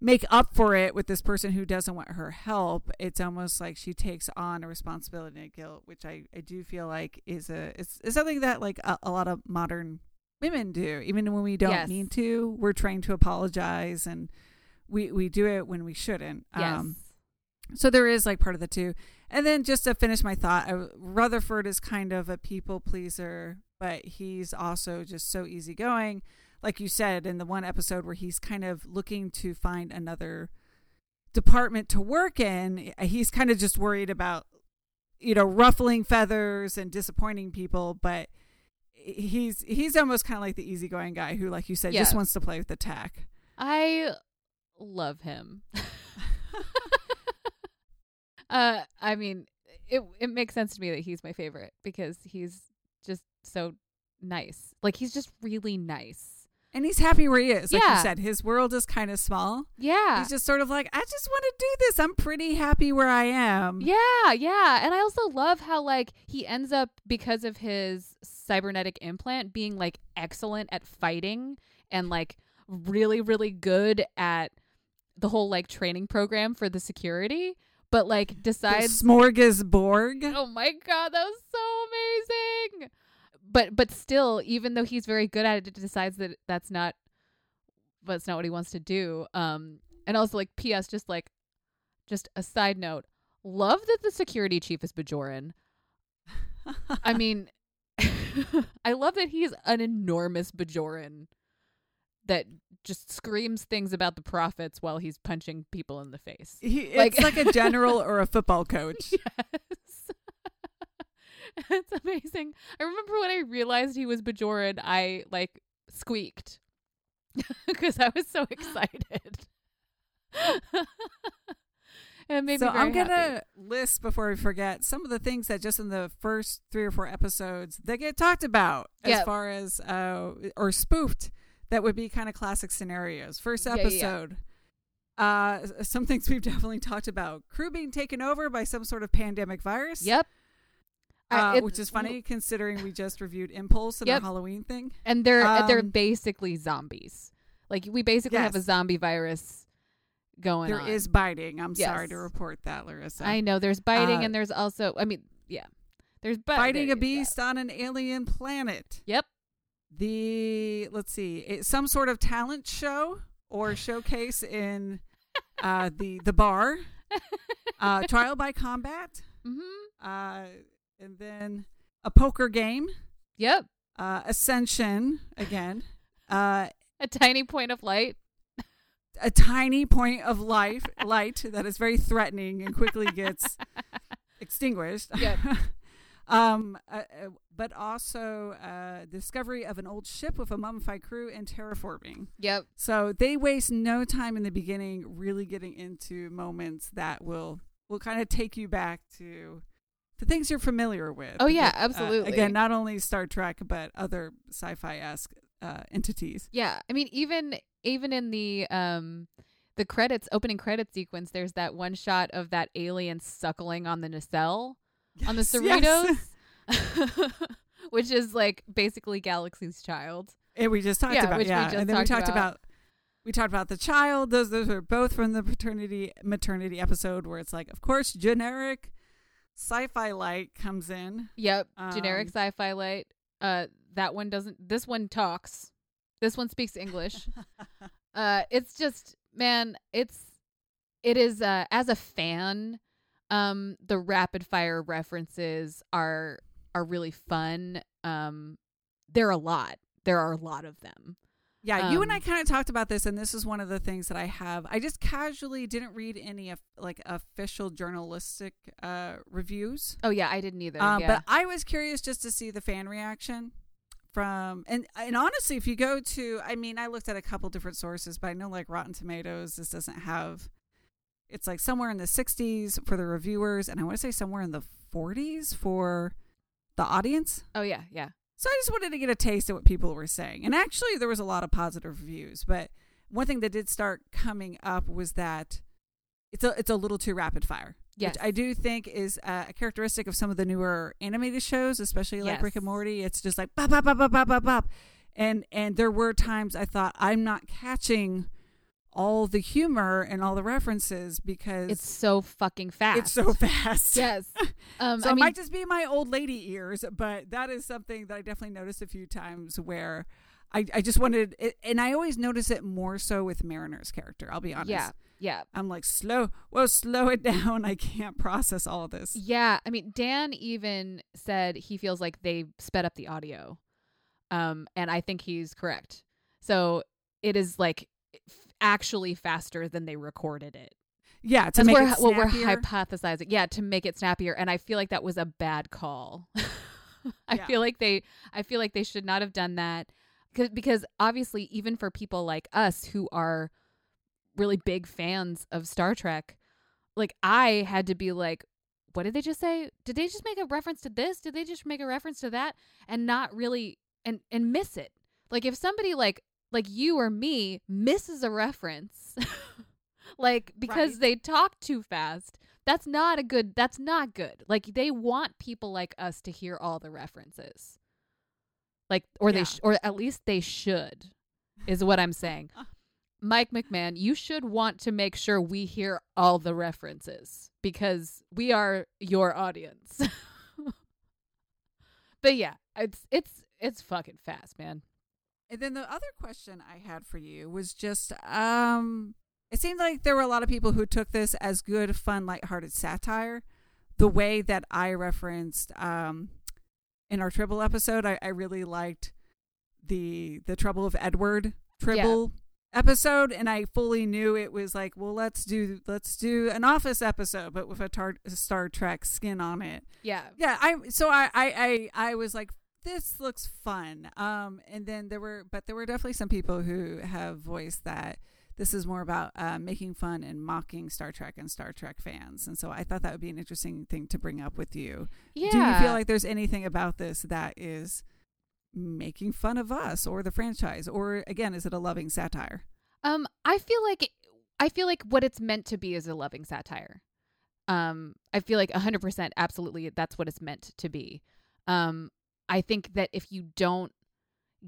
make up for it with this person who doesn't want her help. It's almost like she takes on a responsibility and a guilt, which I, I do feel like is a, is, is something that like a, a lot of modern women do. Even when we don't Yes. mean to, we're trying to apologize and we, we do it when we shouldn't. Yes. Um, so there is like part of the two. And then just to finish my thought, uh, Rutherford is kind of a people pleaser, but he's also just so easygoing. Like you said in the one episode where he's kind of looking to find another department to work in, he's kind of just worried about, you know, ruffling feathers and disappointing people, but he's he's almost kind of like the easygoing guy who, like you said, just wants to play with the tech. I love him. uh I mean, it it makes sense to me that he's my favorite because he's just so nice. Like he's just really nice. And he's happy where he is. Like Yeah. you said, his world is kind of small. Yeah. He's just sort of like, I just want to do this. I'm pretty happy where I am. Yeah, yeah. And I also love how like he ends up because of his cybernetic implant being like excellent at fighting and like really really good at the whole like training program for the security, but like The decides smorgasbord. Oh my god, that was so. But but still, even though he's very good at it, it decides that that's not that's not what he wants to do. Um and also like PS just like just a side note. Love that the security chief is Bajoran. I mean I love that he's an enormous Bajoran that just screams things about the prophets while he's punching people in the face. He, Like- like a general or a football coach. yes. it's amazing. I remember when I realized he was Bajoran, I like squeaked because I was so excited. so I'm gonna happy. list before we forget some of the things that just in the first three or four episodes they get talked about as far as uh or spoofed that would be kind of classic scenarios. First Yeah, yeah, yeah. episode. Uh, some things we've definitely talked about: crew being taken over by some sort of pandemic virus. Yep. Uh, it- which is funny considering we just reviewed Impulse and Yep. our Halloween thing. And they're they're Um, basically zombies. Like we basically have a zombie virus going There on. is biting. I'm sorry to report that, Larissa. I know there's biting Uh, and there's also I mean, yeah. There's biting. Fighting a beast on an alien planet. Yep. The let's see, it, some sort of talent show or showcase in uh, the the bar. Uh, trial by combat. Mhm. And then a poker game. Yep. Uh, Ascension again. Uh, A tiny point of light. a tiny point of life light that is very threatening and quickly gets extinguished. Yep. um, uh, uh, but also uh, discovery of an old ship with a mummified crew and terraforming. Yep. So they waste no time in the beginning, really getting into moments that will will kind of take you back to the things you're familiar with. Oh, yeah, Because, uh, absolutely. again, not only Star Trek but other sci-fi esque uh, entities. Yeah, I mean even even in the um the credits opening credit sequence there's that one shot of that alien suckling on the nacelle on the Yes, yes. Cerritos. which is like basically Galaxy's Child. And we just talked Yeah, about we yeah, and then we talked talked about. about. we talked about the child. Those those are both from the paternity maternity episode where it's like, of course, generic sci-fi light comes in. Yep, generic Um, sci-fi light. Uh that one doesn't this one talks. This one speaks English. uh it's just man it's it is uh as a fan um the rapid fire references are are really fun um there are a lot there are a lot of them Yeah, you and Um, I kind of talked about this, and this is one of the things that I have. I just casually didn't read any of like official journalistic uh, reviews, oh yeah i didn't either um, yeah but I was curious just to see the fan reaction from and and honestly, if you go to, I mean, I looked at a couple different sources, but I know like Rotten Tomatoes, this doesn't have. It's like somewhere in the 60s for the reviewers, and I want to say somewhere in the 40s for the audience. oh yeah yeah So I just wanted to get a taste of what people were saying. And actually, there was a lot of positive reviews. But one thing that did start coming up was that it's a it's a little too rapid fire. yes Which I do think is uh, a characteristic of some of the newer animated shows, especially like Rick and Morty. It's just like bop bop bop bop bop bop bop, and and there were times I thought I'm not catching all the humor and all the references because it's so fucking fast it's so fast. yes um So i it mean might just be my old lady ears, but that is something that I definitely noticed a few times where I, I just wanted it, and I always notice it more so with Mariner's character. I'll be honest. yeah yeah I'm like slow. Well, slow it down. I can't process all of this. Yeah, I mean Dan even said he feels like they sped up the audio. Um and I think he's correct. So it is like actually faster than they recorded it. Yeah, to make where, it what we're hypothesizing. Yeah, to make it snappier and I feel like that was a bad call. I Yeah. feel like they I feel like they should not have done that, because obviously even for people like us who are really big fans of Star Trek, like I had to be like, what did they just say? Did they just make a reference to this? Did they just make a reference to that? And not really and and miss it. Like if somebody like like you or me misses a reference, like because Right. they talk too fast, that's not a good that's not good. Like they want people like us to hear all the references. Like or they sh- or at least they should is what I'm saying. Mike McMahan, you should want to make sure we hear all the references because we are your audience. but yeah, it's it's it's fucking fast, man. And then the other question I had for you was just um it seemed like there were a lot of people who took this as good, fun, lighthearted satire. The way that I referenced um in our Tribble episode, I, I really liked the the trouble of Edward Tribble episode and I fully knew it was like, well, let's do let's do an office episode but with a, tar- a Star Trek skin on it. Yeah. Yeah, I so I I I, I was like this looks fun. Um and then there were but there were definitely some people who have voiced that this is more about uh, making fun and mocking Star Trek and Star Trek fans. And so I thought that would be an interesting thing to bring up with you. Yeah. Do you feel like there's anything about this that is making fun of us or the franchise or again is it a loving satire? Um, I feel like I feel like what it's meant to be is a loving satire. Um, I feel like 100% absolutely that's what it's meant to be. Um, I think that if you don't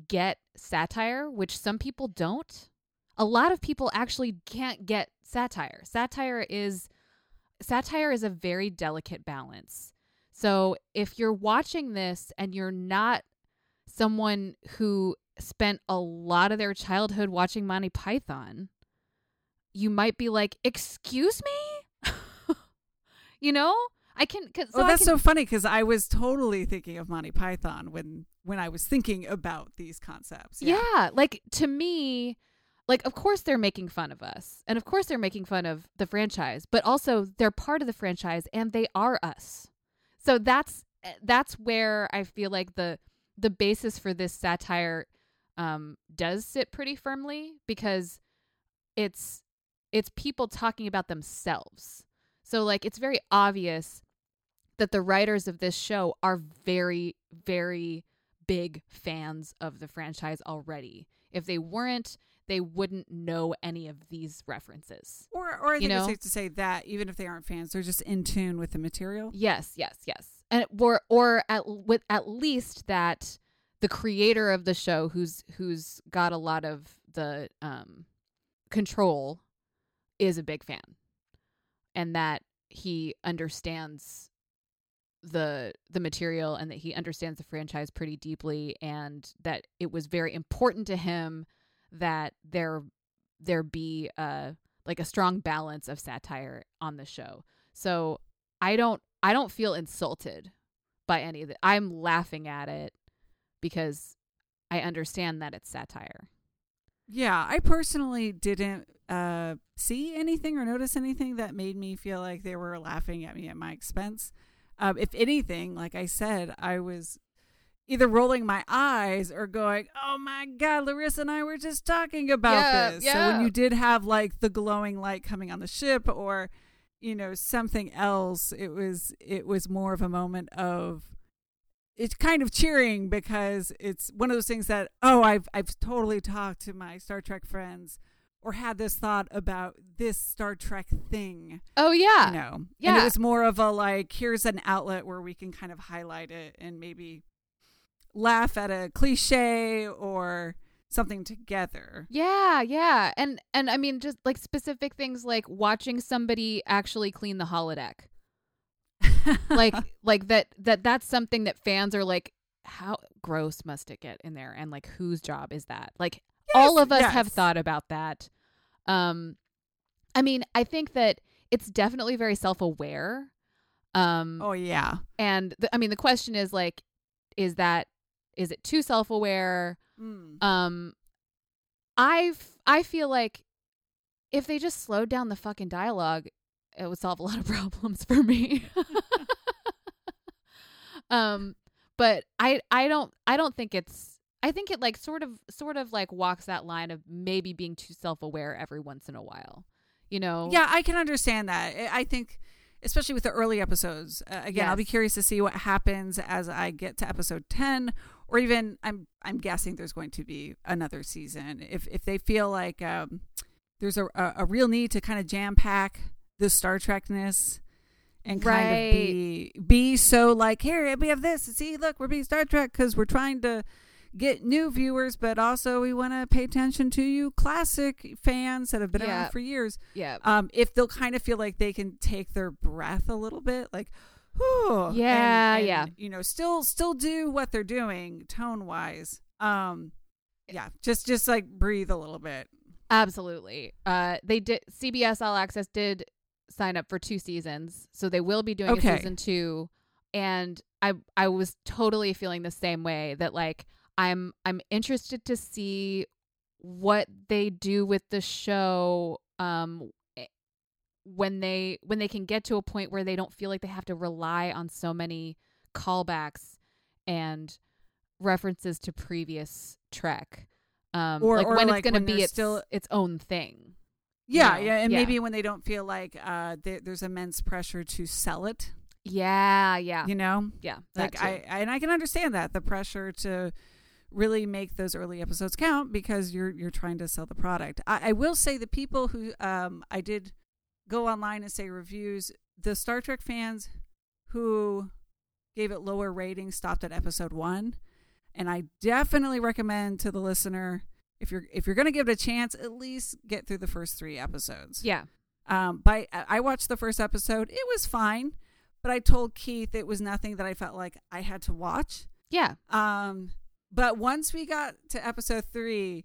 get satire, which some people don't, a lot of people actually can't get satire. Satire is satire is a very delicate balance. So if you're watching this and you're not someone who spent a lot of their childhood watching Monty Python, you might be like, "Excuse me?" you know? I can cuz so oh, that's can, so funny because I was totally thinking of Monty Python when when I was thinking about these concepts. yeah. like to me, like of course they're making fun of us. And of course they're making fun of the franchise, but also they're part of the franchise and they are us. So that's that's where I feel like the the basis for this satire um does sit pretty firmly because it's it's people talking about themselves. So like it's very obvious that the writers of this show are very very big fans of the franchise already. If they weren't, they wouldn't know any of these references. Or or I You think it's safe to say that even if they aren't fans, they're just in tune with the material. Yes, yes, yes. And or or at with at least that the creator of the show who's who's got a lot of the um control is a big fan. And that he understands the the material and that he understands the franchise pretty deeply and that it was very important to him that there there be uh like a strong balance of satire on the show. So I don't I don't feel insulted by any of it. I'm laughing at it because I understand that it's satire. Yeah, I personally didn't uh, see anything or notice anything that made me feel like they were laughing at me at my expense. Um, if anything, like I said, I was either rolling my eyes or going, "Oh my god, Larissa and I were just talking about Yeah, this." So when you did have like the glowing light coming on the ship, or you know something else, it was it was more of a moment of it's kind of cheering because it's one of those things that oh I've I've totally talked to my Star Trek friends or had this thought about this Star Trek thing, Oh yeah. you know. And Yeah. it was more of a like here's an outlet where we can kind of highlight it and maybe laugh at a cliche or something together. Yeah, yeah. And and I mean just like specific things like watching somebody actually clean the holodeck. Like like that that that's something that fans are like how gross must it get in there and like whose job is that? Like all of us have thought about that. Um I mean, I think that it's definitely very self-aware. Um oh yeah. and the, I mean the question is like is that is it too self-aware? Mm. Um, I feel like if they just slowed down the fucking dialogue, it would solve a lot of problems for me. um, but I I don't I don't think it's I think it like sort of sort of like walks that line of maybe being too self aware every once in a while. You know? Yeah, I can understand that. I think, especially with the early episodes. Uh, again, I'll be curious to see what happens as I get to episode ten, or even I'm I'm guessing there's going to be another season. If if they feel like um, there's a, a a real need to kind of jam pack the Star Trekness. And kind Right. of be be so like here we have this see look we're being Star Trek because we're trying to get new viewers but also we want to pay attention to you classic fans that have been Yeah. around for years Yeah. um, if they'll kind of feel like they can take their breath a little bit, like, whew, Yeah, and- and, yeah. you know, still still do what they're doing tone wise. Um, yeah, just just like breathe a little bit. Absolutely. Uh, they did CBS All Access did sign up for two seasons, so they will be doing Okay. a season two. And I I was totally feeling the same way that like I'm I'm interested to see what they do with the show um eh, when they when they can get to a point where they don't feel like they have to rely on so many callbacks and references to previous Trek. Um Or- like or when like it's going to be its still- its own thing. Yeah, know, yeah, and yeah. maybe when they don't feel like uh, there, there's immense pressure to sell it, Yeah, yeah. you know, Yeah. like too. I, I and I can understand that the pressure to really make those early episodes count because you're you're trying to sell the product. I, I will say the people who um I did go online and say reviews, the Star Trek fans who gave it lower ratings stopped at episode one, and I definitely recommend to the listener if you're if you're going to give it a chance, at least get through the first three episodes. Yeah. Um, by I watched the first episode, it was fine, but I told Keith it was nothing that I felt like I had to watch. Yeah. Um, but once we got to episode three,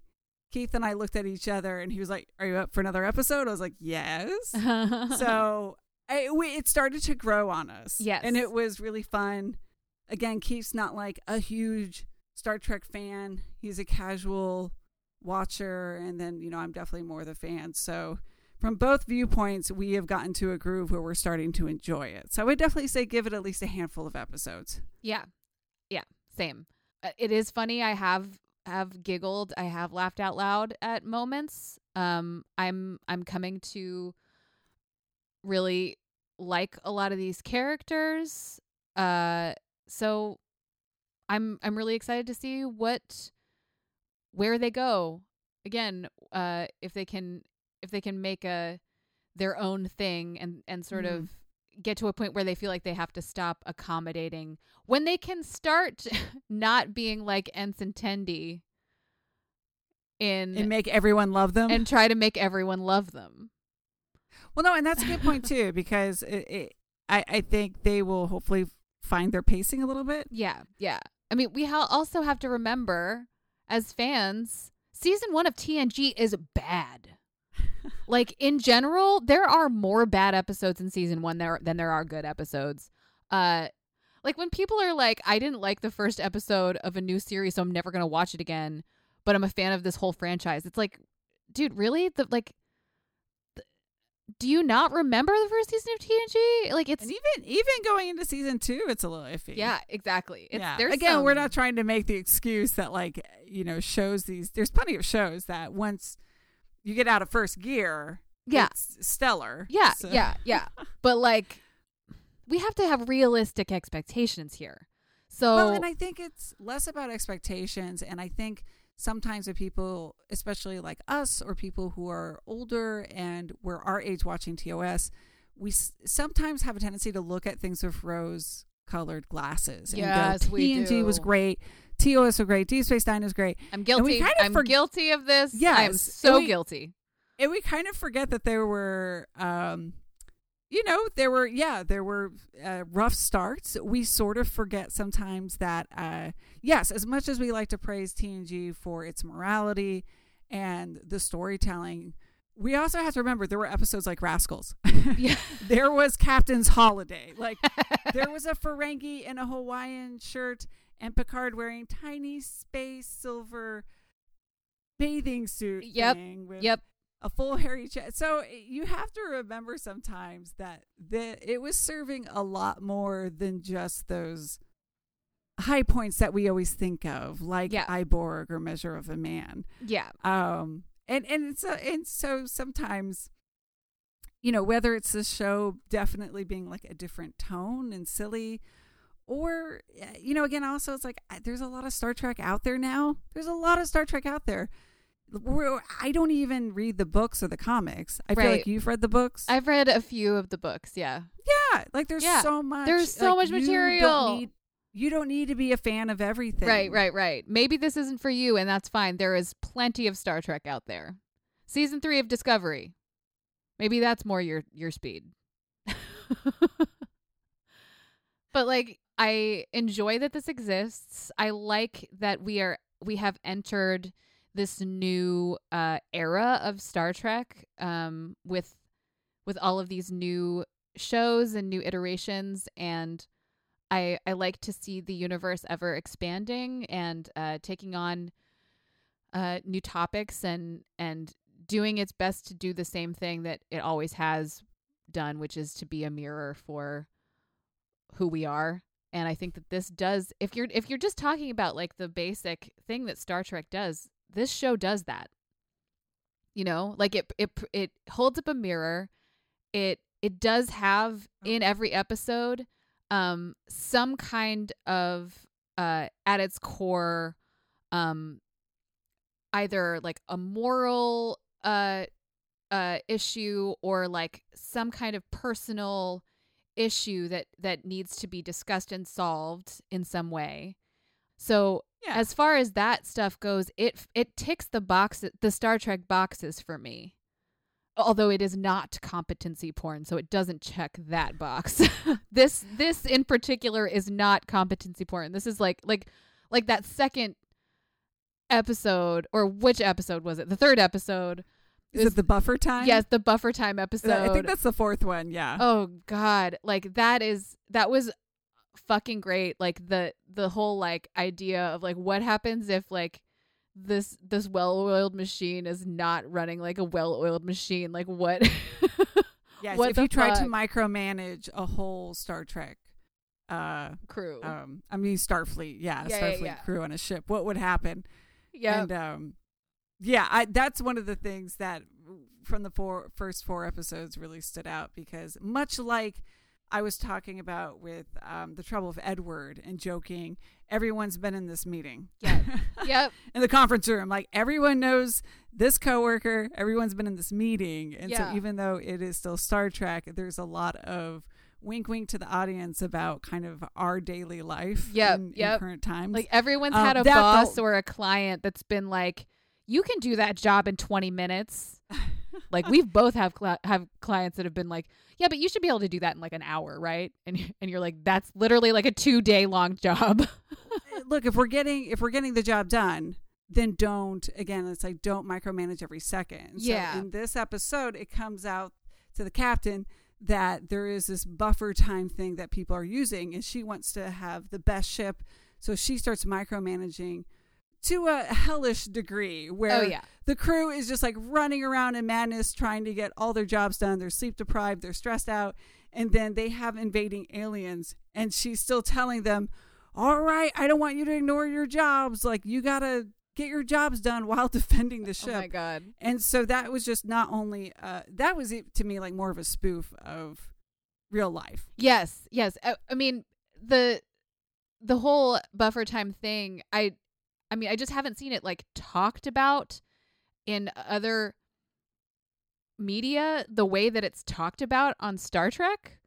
Keith and I looked at each other, and he was like, "Are you up for another episode?" I was like, "Yes." so I, we, it started to grow on us. Yes. and it was really fun. Again, Keith's not like a huge Star Trek fan; he's a casual watcher, and then you know I'm definitely more the fan. So from both viewpoints, we have gotten to a groove where we're starting to enjoy it. So I would definitely say give it at least a handful of episodes. Yeah. Yeah. Same. Uh, It is funny. I have have giggled. I have laughed out loud at moments. Um I'm I'm coming to really like a lot of these characters. Uh so I'm I'm really excited to see what where they go. Again, uh if they can if they can make a their own thing and and sort Mhm. of get to a point where they feel like they have to stop accommodating when they can start not being like Ensign Tendi in And make everyone love them. and try to make everyone love them. Well, no, and that's a good point too because it, it, I I think they will hopefully find their pacing a little bit. Yeah, yeah. I mean, we ha- also have to remember as fans, season 1 of TNG is bad. Like in general, there are more bad episodes in season 1 there than there are good episodes. Uh like when people are like I didn't like the first episode of a new series so I'm never going to watch it again, but I'm a fan of this whole franchise. It's like dude, really? The like do you not remember the first season of TNG? Like it's And even even going into season two, it's a little iffy. yeah, exactly. It's, yeah. There's Again, we're not trying to make the excuse that like you know shows these. There's plenty of shows that once you get out of first gear, Yeah. it's stellar. Yeah, So- yeah, yeah. But like, we have to have realistic expectations here. So Well, and I think it's less about expectations, and I think sometimes with people, especially like us or people who are older and we're our age watching TOS, we s- sometimes have a tendency to look at things with rose-colored glasses. And Yes, go, was do. Great. TOS was great. Deep Space Nine was great. I'm we guilty. kind of I'm forg- guilty of this. I'm so and we- guilty. and we kind of forget that there were um you know there were yeah there were uh, rough starts we sort of forget sometimes that uh yes as much as we like to praise tng for its morality and the storytelling we also have to remember there were episodes like rascals Yeah. there was captain's holiday like there was a ferengi in a hawaiian shirt and picard wearing tiny space silver bathing suit Yep, Yep. a full hairy chest. So you have to remember sometimes that the it was serving a lot more than just those high points that we always think of, like Yeah. I, Borg or Measure of a Man. Yeah. Um, and and it's a, and so sometimes, you know, whether it's the show definitely being like a different tone and silly. Or, uh, you know, again, also, it's like there's a lot of Star Trek out there now. There's a lot of Star Trek out there. I don't even read the books or the comics. I feel like you've read the books. I've read a few of the books. Yeah. yeah, like there's Yeah, so much. there's so like, much you don't material. need- you don't need to be a fan of everything. Right, right, right. Maybe this isn't for you, and that's fine. There is plenty of Star Trek out there. Season three of Discovery. Maybe that's more your your speed. but like I enjoy that this exists. I like that we are we have entered this new uh era of Star Trek um with with all of these new shows and new iterations and I I like to see the universe ever expanding and uh taking on uh, new topics and and doing its best to do the same thing that it always has done, which is to be a mirror for who we are. And I think that this does if you're if you're just talking about like the basic thing that Star Trek does, this show does that. You know, like it it it holds up a mirror. It it does have in every episode um some kind of uh at its core um either like a moral uh uh issue or like some kind of personal issue that that needs to be discussed and solved in some way. So Yeah. as far as that stuff goes, it it ticks the box the Star Trek boxes for me. Although it is not competency porn, so it doesn't check that box. this this in particular is not competency porn. This is like like like that second episode or which episode was it? The third episode. Is Is- it the buffer time? Yes, the buffer time episode. I think that's the fourth one. Yeah. Oh god, like that is that was fucking great. Like the the whole like idea of like what happens if like this this well-oiled machine is not running like a well-oiled machine. Like what yes. what if you try to micromanage a whole Star Trek, uh, crew. um, I mean Starfleet, yeah, Yeah, yeah, Starfleet yeah. crew on a ship, what would happen? yeah. And um, yeah, I, that's one of the things that from the four first four episodes really stood out because much like I was talking about with um, the trouble of Edward and joking, everyone's been in this meeting. Yeah. yep. in the conference room. Like everyone knows this coworker, everyone's been in this meeting. And Yeah. so even though it is still Star Trek, there's a lot of wink wink to the audience about kind of our daily life Yep, in, in current times. Like everyone's Um, had a boss felt- or a client that's been like, "You can do that job in 20 minutes." like we've both have cli- have clients that have been like, "Yeah, but you should be able to do that in like an hour, right?" And and you're like, "That's literally like a 2-day long job." Uh, look, if we're getting if we're getting the job done, then don't again, it's like don't micromanage every second. So Yeah. in this episode, it comes out to the captain that there is this buffer time thing that people are using and she wants to have the best ship. So she starts micromanaging to a hellish degree where oh yeah. the crew is just like running around in madness trying to get all their jobs done. They're sleep deprived, they're stressed out, and then they have invading aliens, and she's still telling them, All right, I don't want you to ignore your jobs. Like, you gotta get your jobs done while defending the ship." Oh my god. and so that was just not only, uh, that was to me like more of a spoof of real life. Yes, yes. I, I mean the the whole buffer time thing. I I mean I just haven't seen it like talked about in other media the way that it's talked about on Star Trek.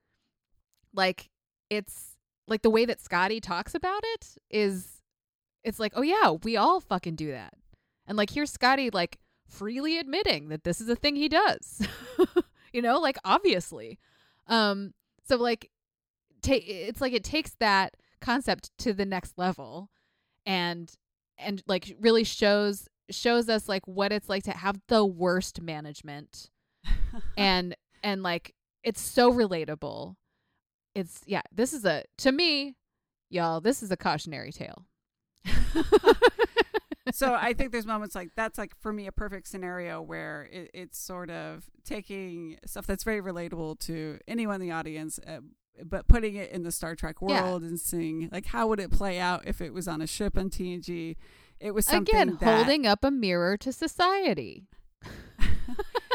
Like it's like the way that Scotty talks about it is it's like, "Oh yeah, we all fucking do that." And like here's Scotty like freely admitting that this is a thing he does. you know, like obviously. Um so like ta- it's like it takes that concept to the next level and and like really shows shows us like what it's like to have the worst management and and like it's so relatable. It's yeah, this is a to me, y'all, this is a cautionary tale. so I think there's moments like that's like for me a perfect scenario where it, it's sort of taking stuff that's very relatable to anyone in the audience, uh, but putting it in the Star Trek Yeah. world and seeing like how would it play out if it was on a ship on TNG. It was something Again, that, holding up a mirror to society.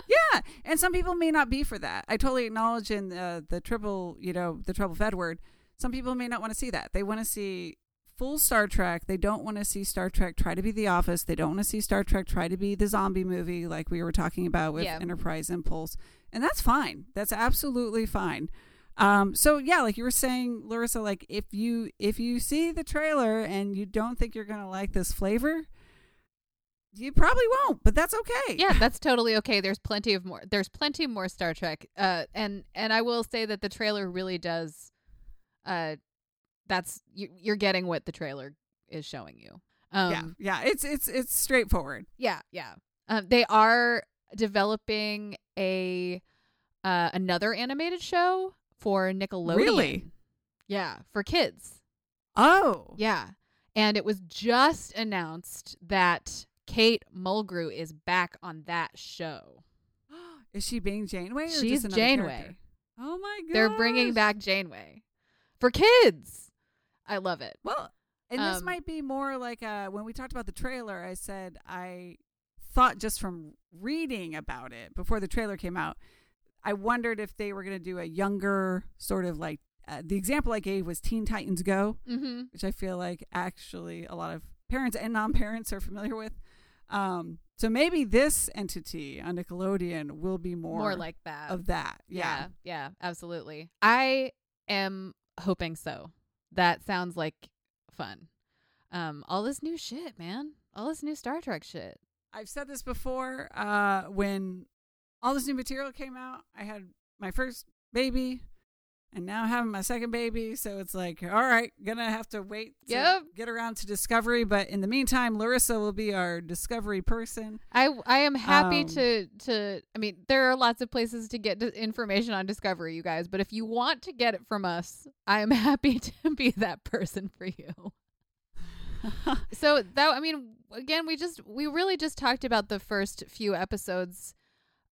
yeah, and some people may not be for that. I totally acknowledge in the the triple, you know, the trouble of Edward. Some people may not want to see that. They want to see full Star Trek. They don't want to see Star Trek try to be The Office. They don't want to see Star Trek try to be the zombie movie, like we were talking about with Yeah. Enterprise Impulse, and that's fine. That's absolutely fine. Um, so yeah, like you were saying, Larissa, like if you if you see the trailer and you don't think you're gonna like this flavor, you probably won't. But that's okay. yeah, that's totally okay. There's plenty of more. There's plenty more Star Trek. Uh, and and I will say that the trailer really does. Uh, that's you, you're getting what the trailer is showing you. Um, yeah, yeah. It's it's it's straightforward. yeah, yeah. Um, they are developing a uh another animated show for Nickelodeon. Really? Yeah, for kids. Oh, Yeah. And it was just announced that Kate Mulgrew is back on that show. Is she being Janeway? Or She's just Janeway. character? Oh my god! They're bringing back Janeway for kids. I love it. Well, and this Um, might be more like uh, when we talked about the trailer. I said I thought just from reading about it before the trailer came out, I wondered if they were going to do a younger sort of like uh, the example I gave was Teen Titans Go, Mm-hmm. which I feel like actually a lot of parents and non-parents are familiar with. Um, so maybe this entity on Nickelodeon will be more, More like that. of that. yeah, yeah, absolutely. I am hoping so. That sounds like fun. Um, all this new shit, man. All this new Star Trek shit. I've said this before. Uh, when all this new material came out, I had my first baby, and now having my second baby. So it's like, all right, gonna have to wait to Yep. get around to Discovery. But in the meantime, Larissa will be our Discovery person. I I am happy Um, to to. I mean, there are lots of places to get information on Discovery, you guys. But if you want to get it from us, I am happy to be that person for you. so that I mean, again, we just we really just talked about the first few episodes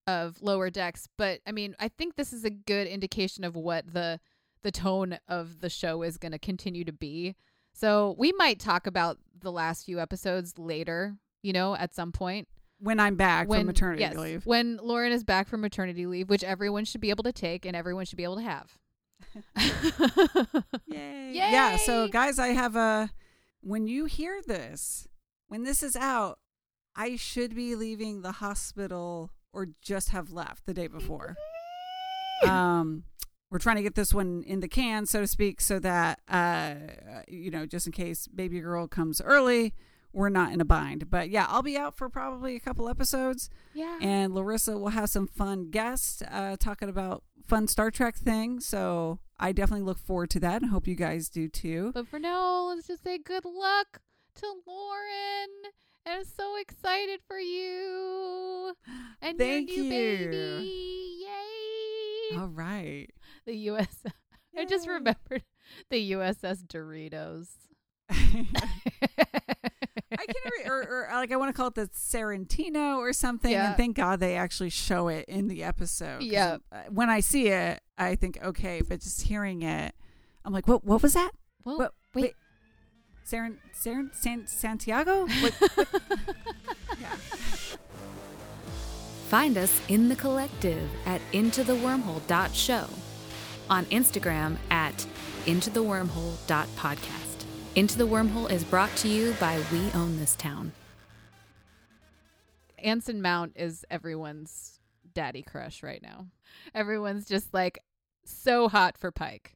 of Lower Decks, but I mean, I think this is a good indication of what the the tone of the show is going to continue to be. So we might talk about the last few episodes later, you know, at some point when I'm back when from maternity yes, leave. when Lauren is back from maternity leave, which everyone should be able to take and everyone should be able to have. Yay. Yeah. So, guys, I have a. When you hear this, when this is out, I should be leaving the hospital or just have left the day before. um, we're trying to get this one in the can, so to speak, so that uh, you know, just in case baby girl comes early, we're not in a bind. But yeah, I'll be out for probably a couple episodes, yeah. and Larissa will have some fun guests uh, talking about fun Star Trek things. So I definitely look forward to that, and hope you guys do too. But for now, let's just say good luck to Lauren. I'm so excited for you and Thank your new you. baby. Yay! All right. The US. I just remembered the USS Doritos. I can re- or, or like I want to call it the Sarantino or something. Yeah. And thank God they actually show it in the episode. Yeah. When I see it, I think okay, but just hearing it, I'm like, what? What was that? Well, What- wait. wait. Saran, Saran, San, Santiago? What, what- yeah. Find us in the collective at intothewormhole.show, on Instagram at intothewormhole.podcast. Into the Wormhole is brought to you by We Own This Town. Anson Mount is everyone's daddy crush right now. Everyone's just like so hot for Pike.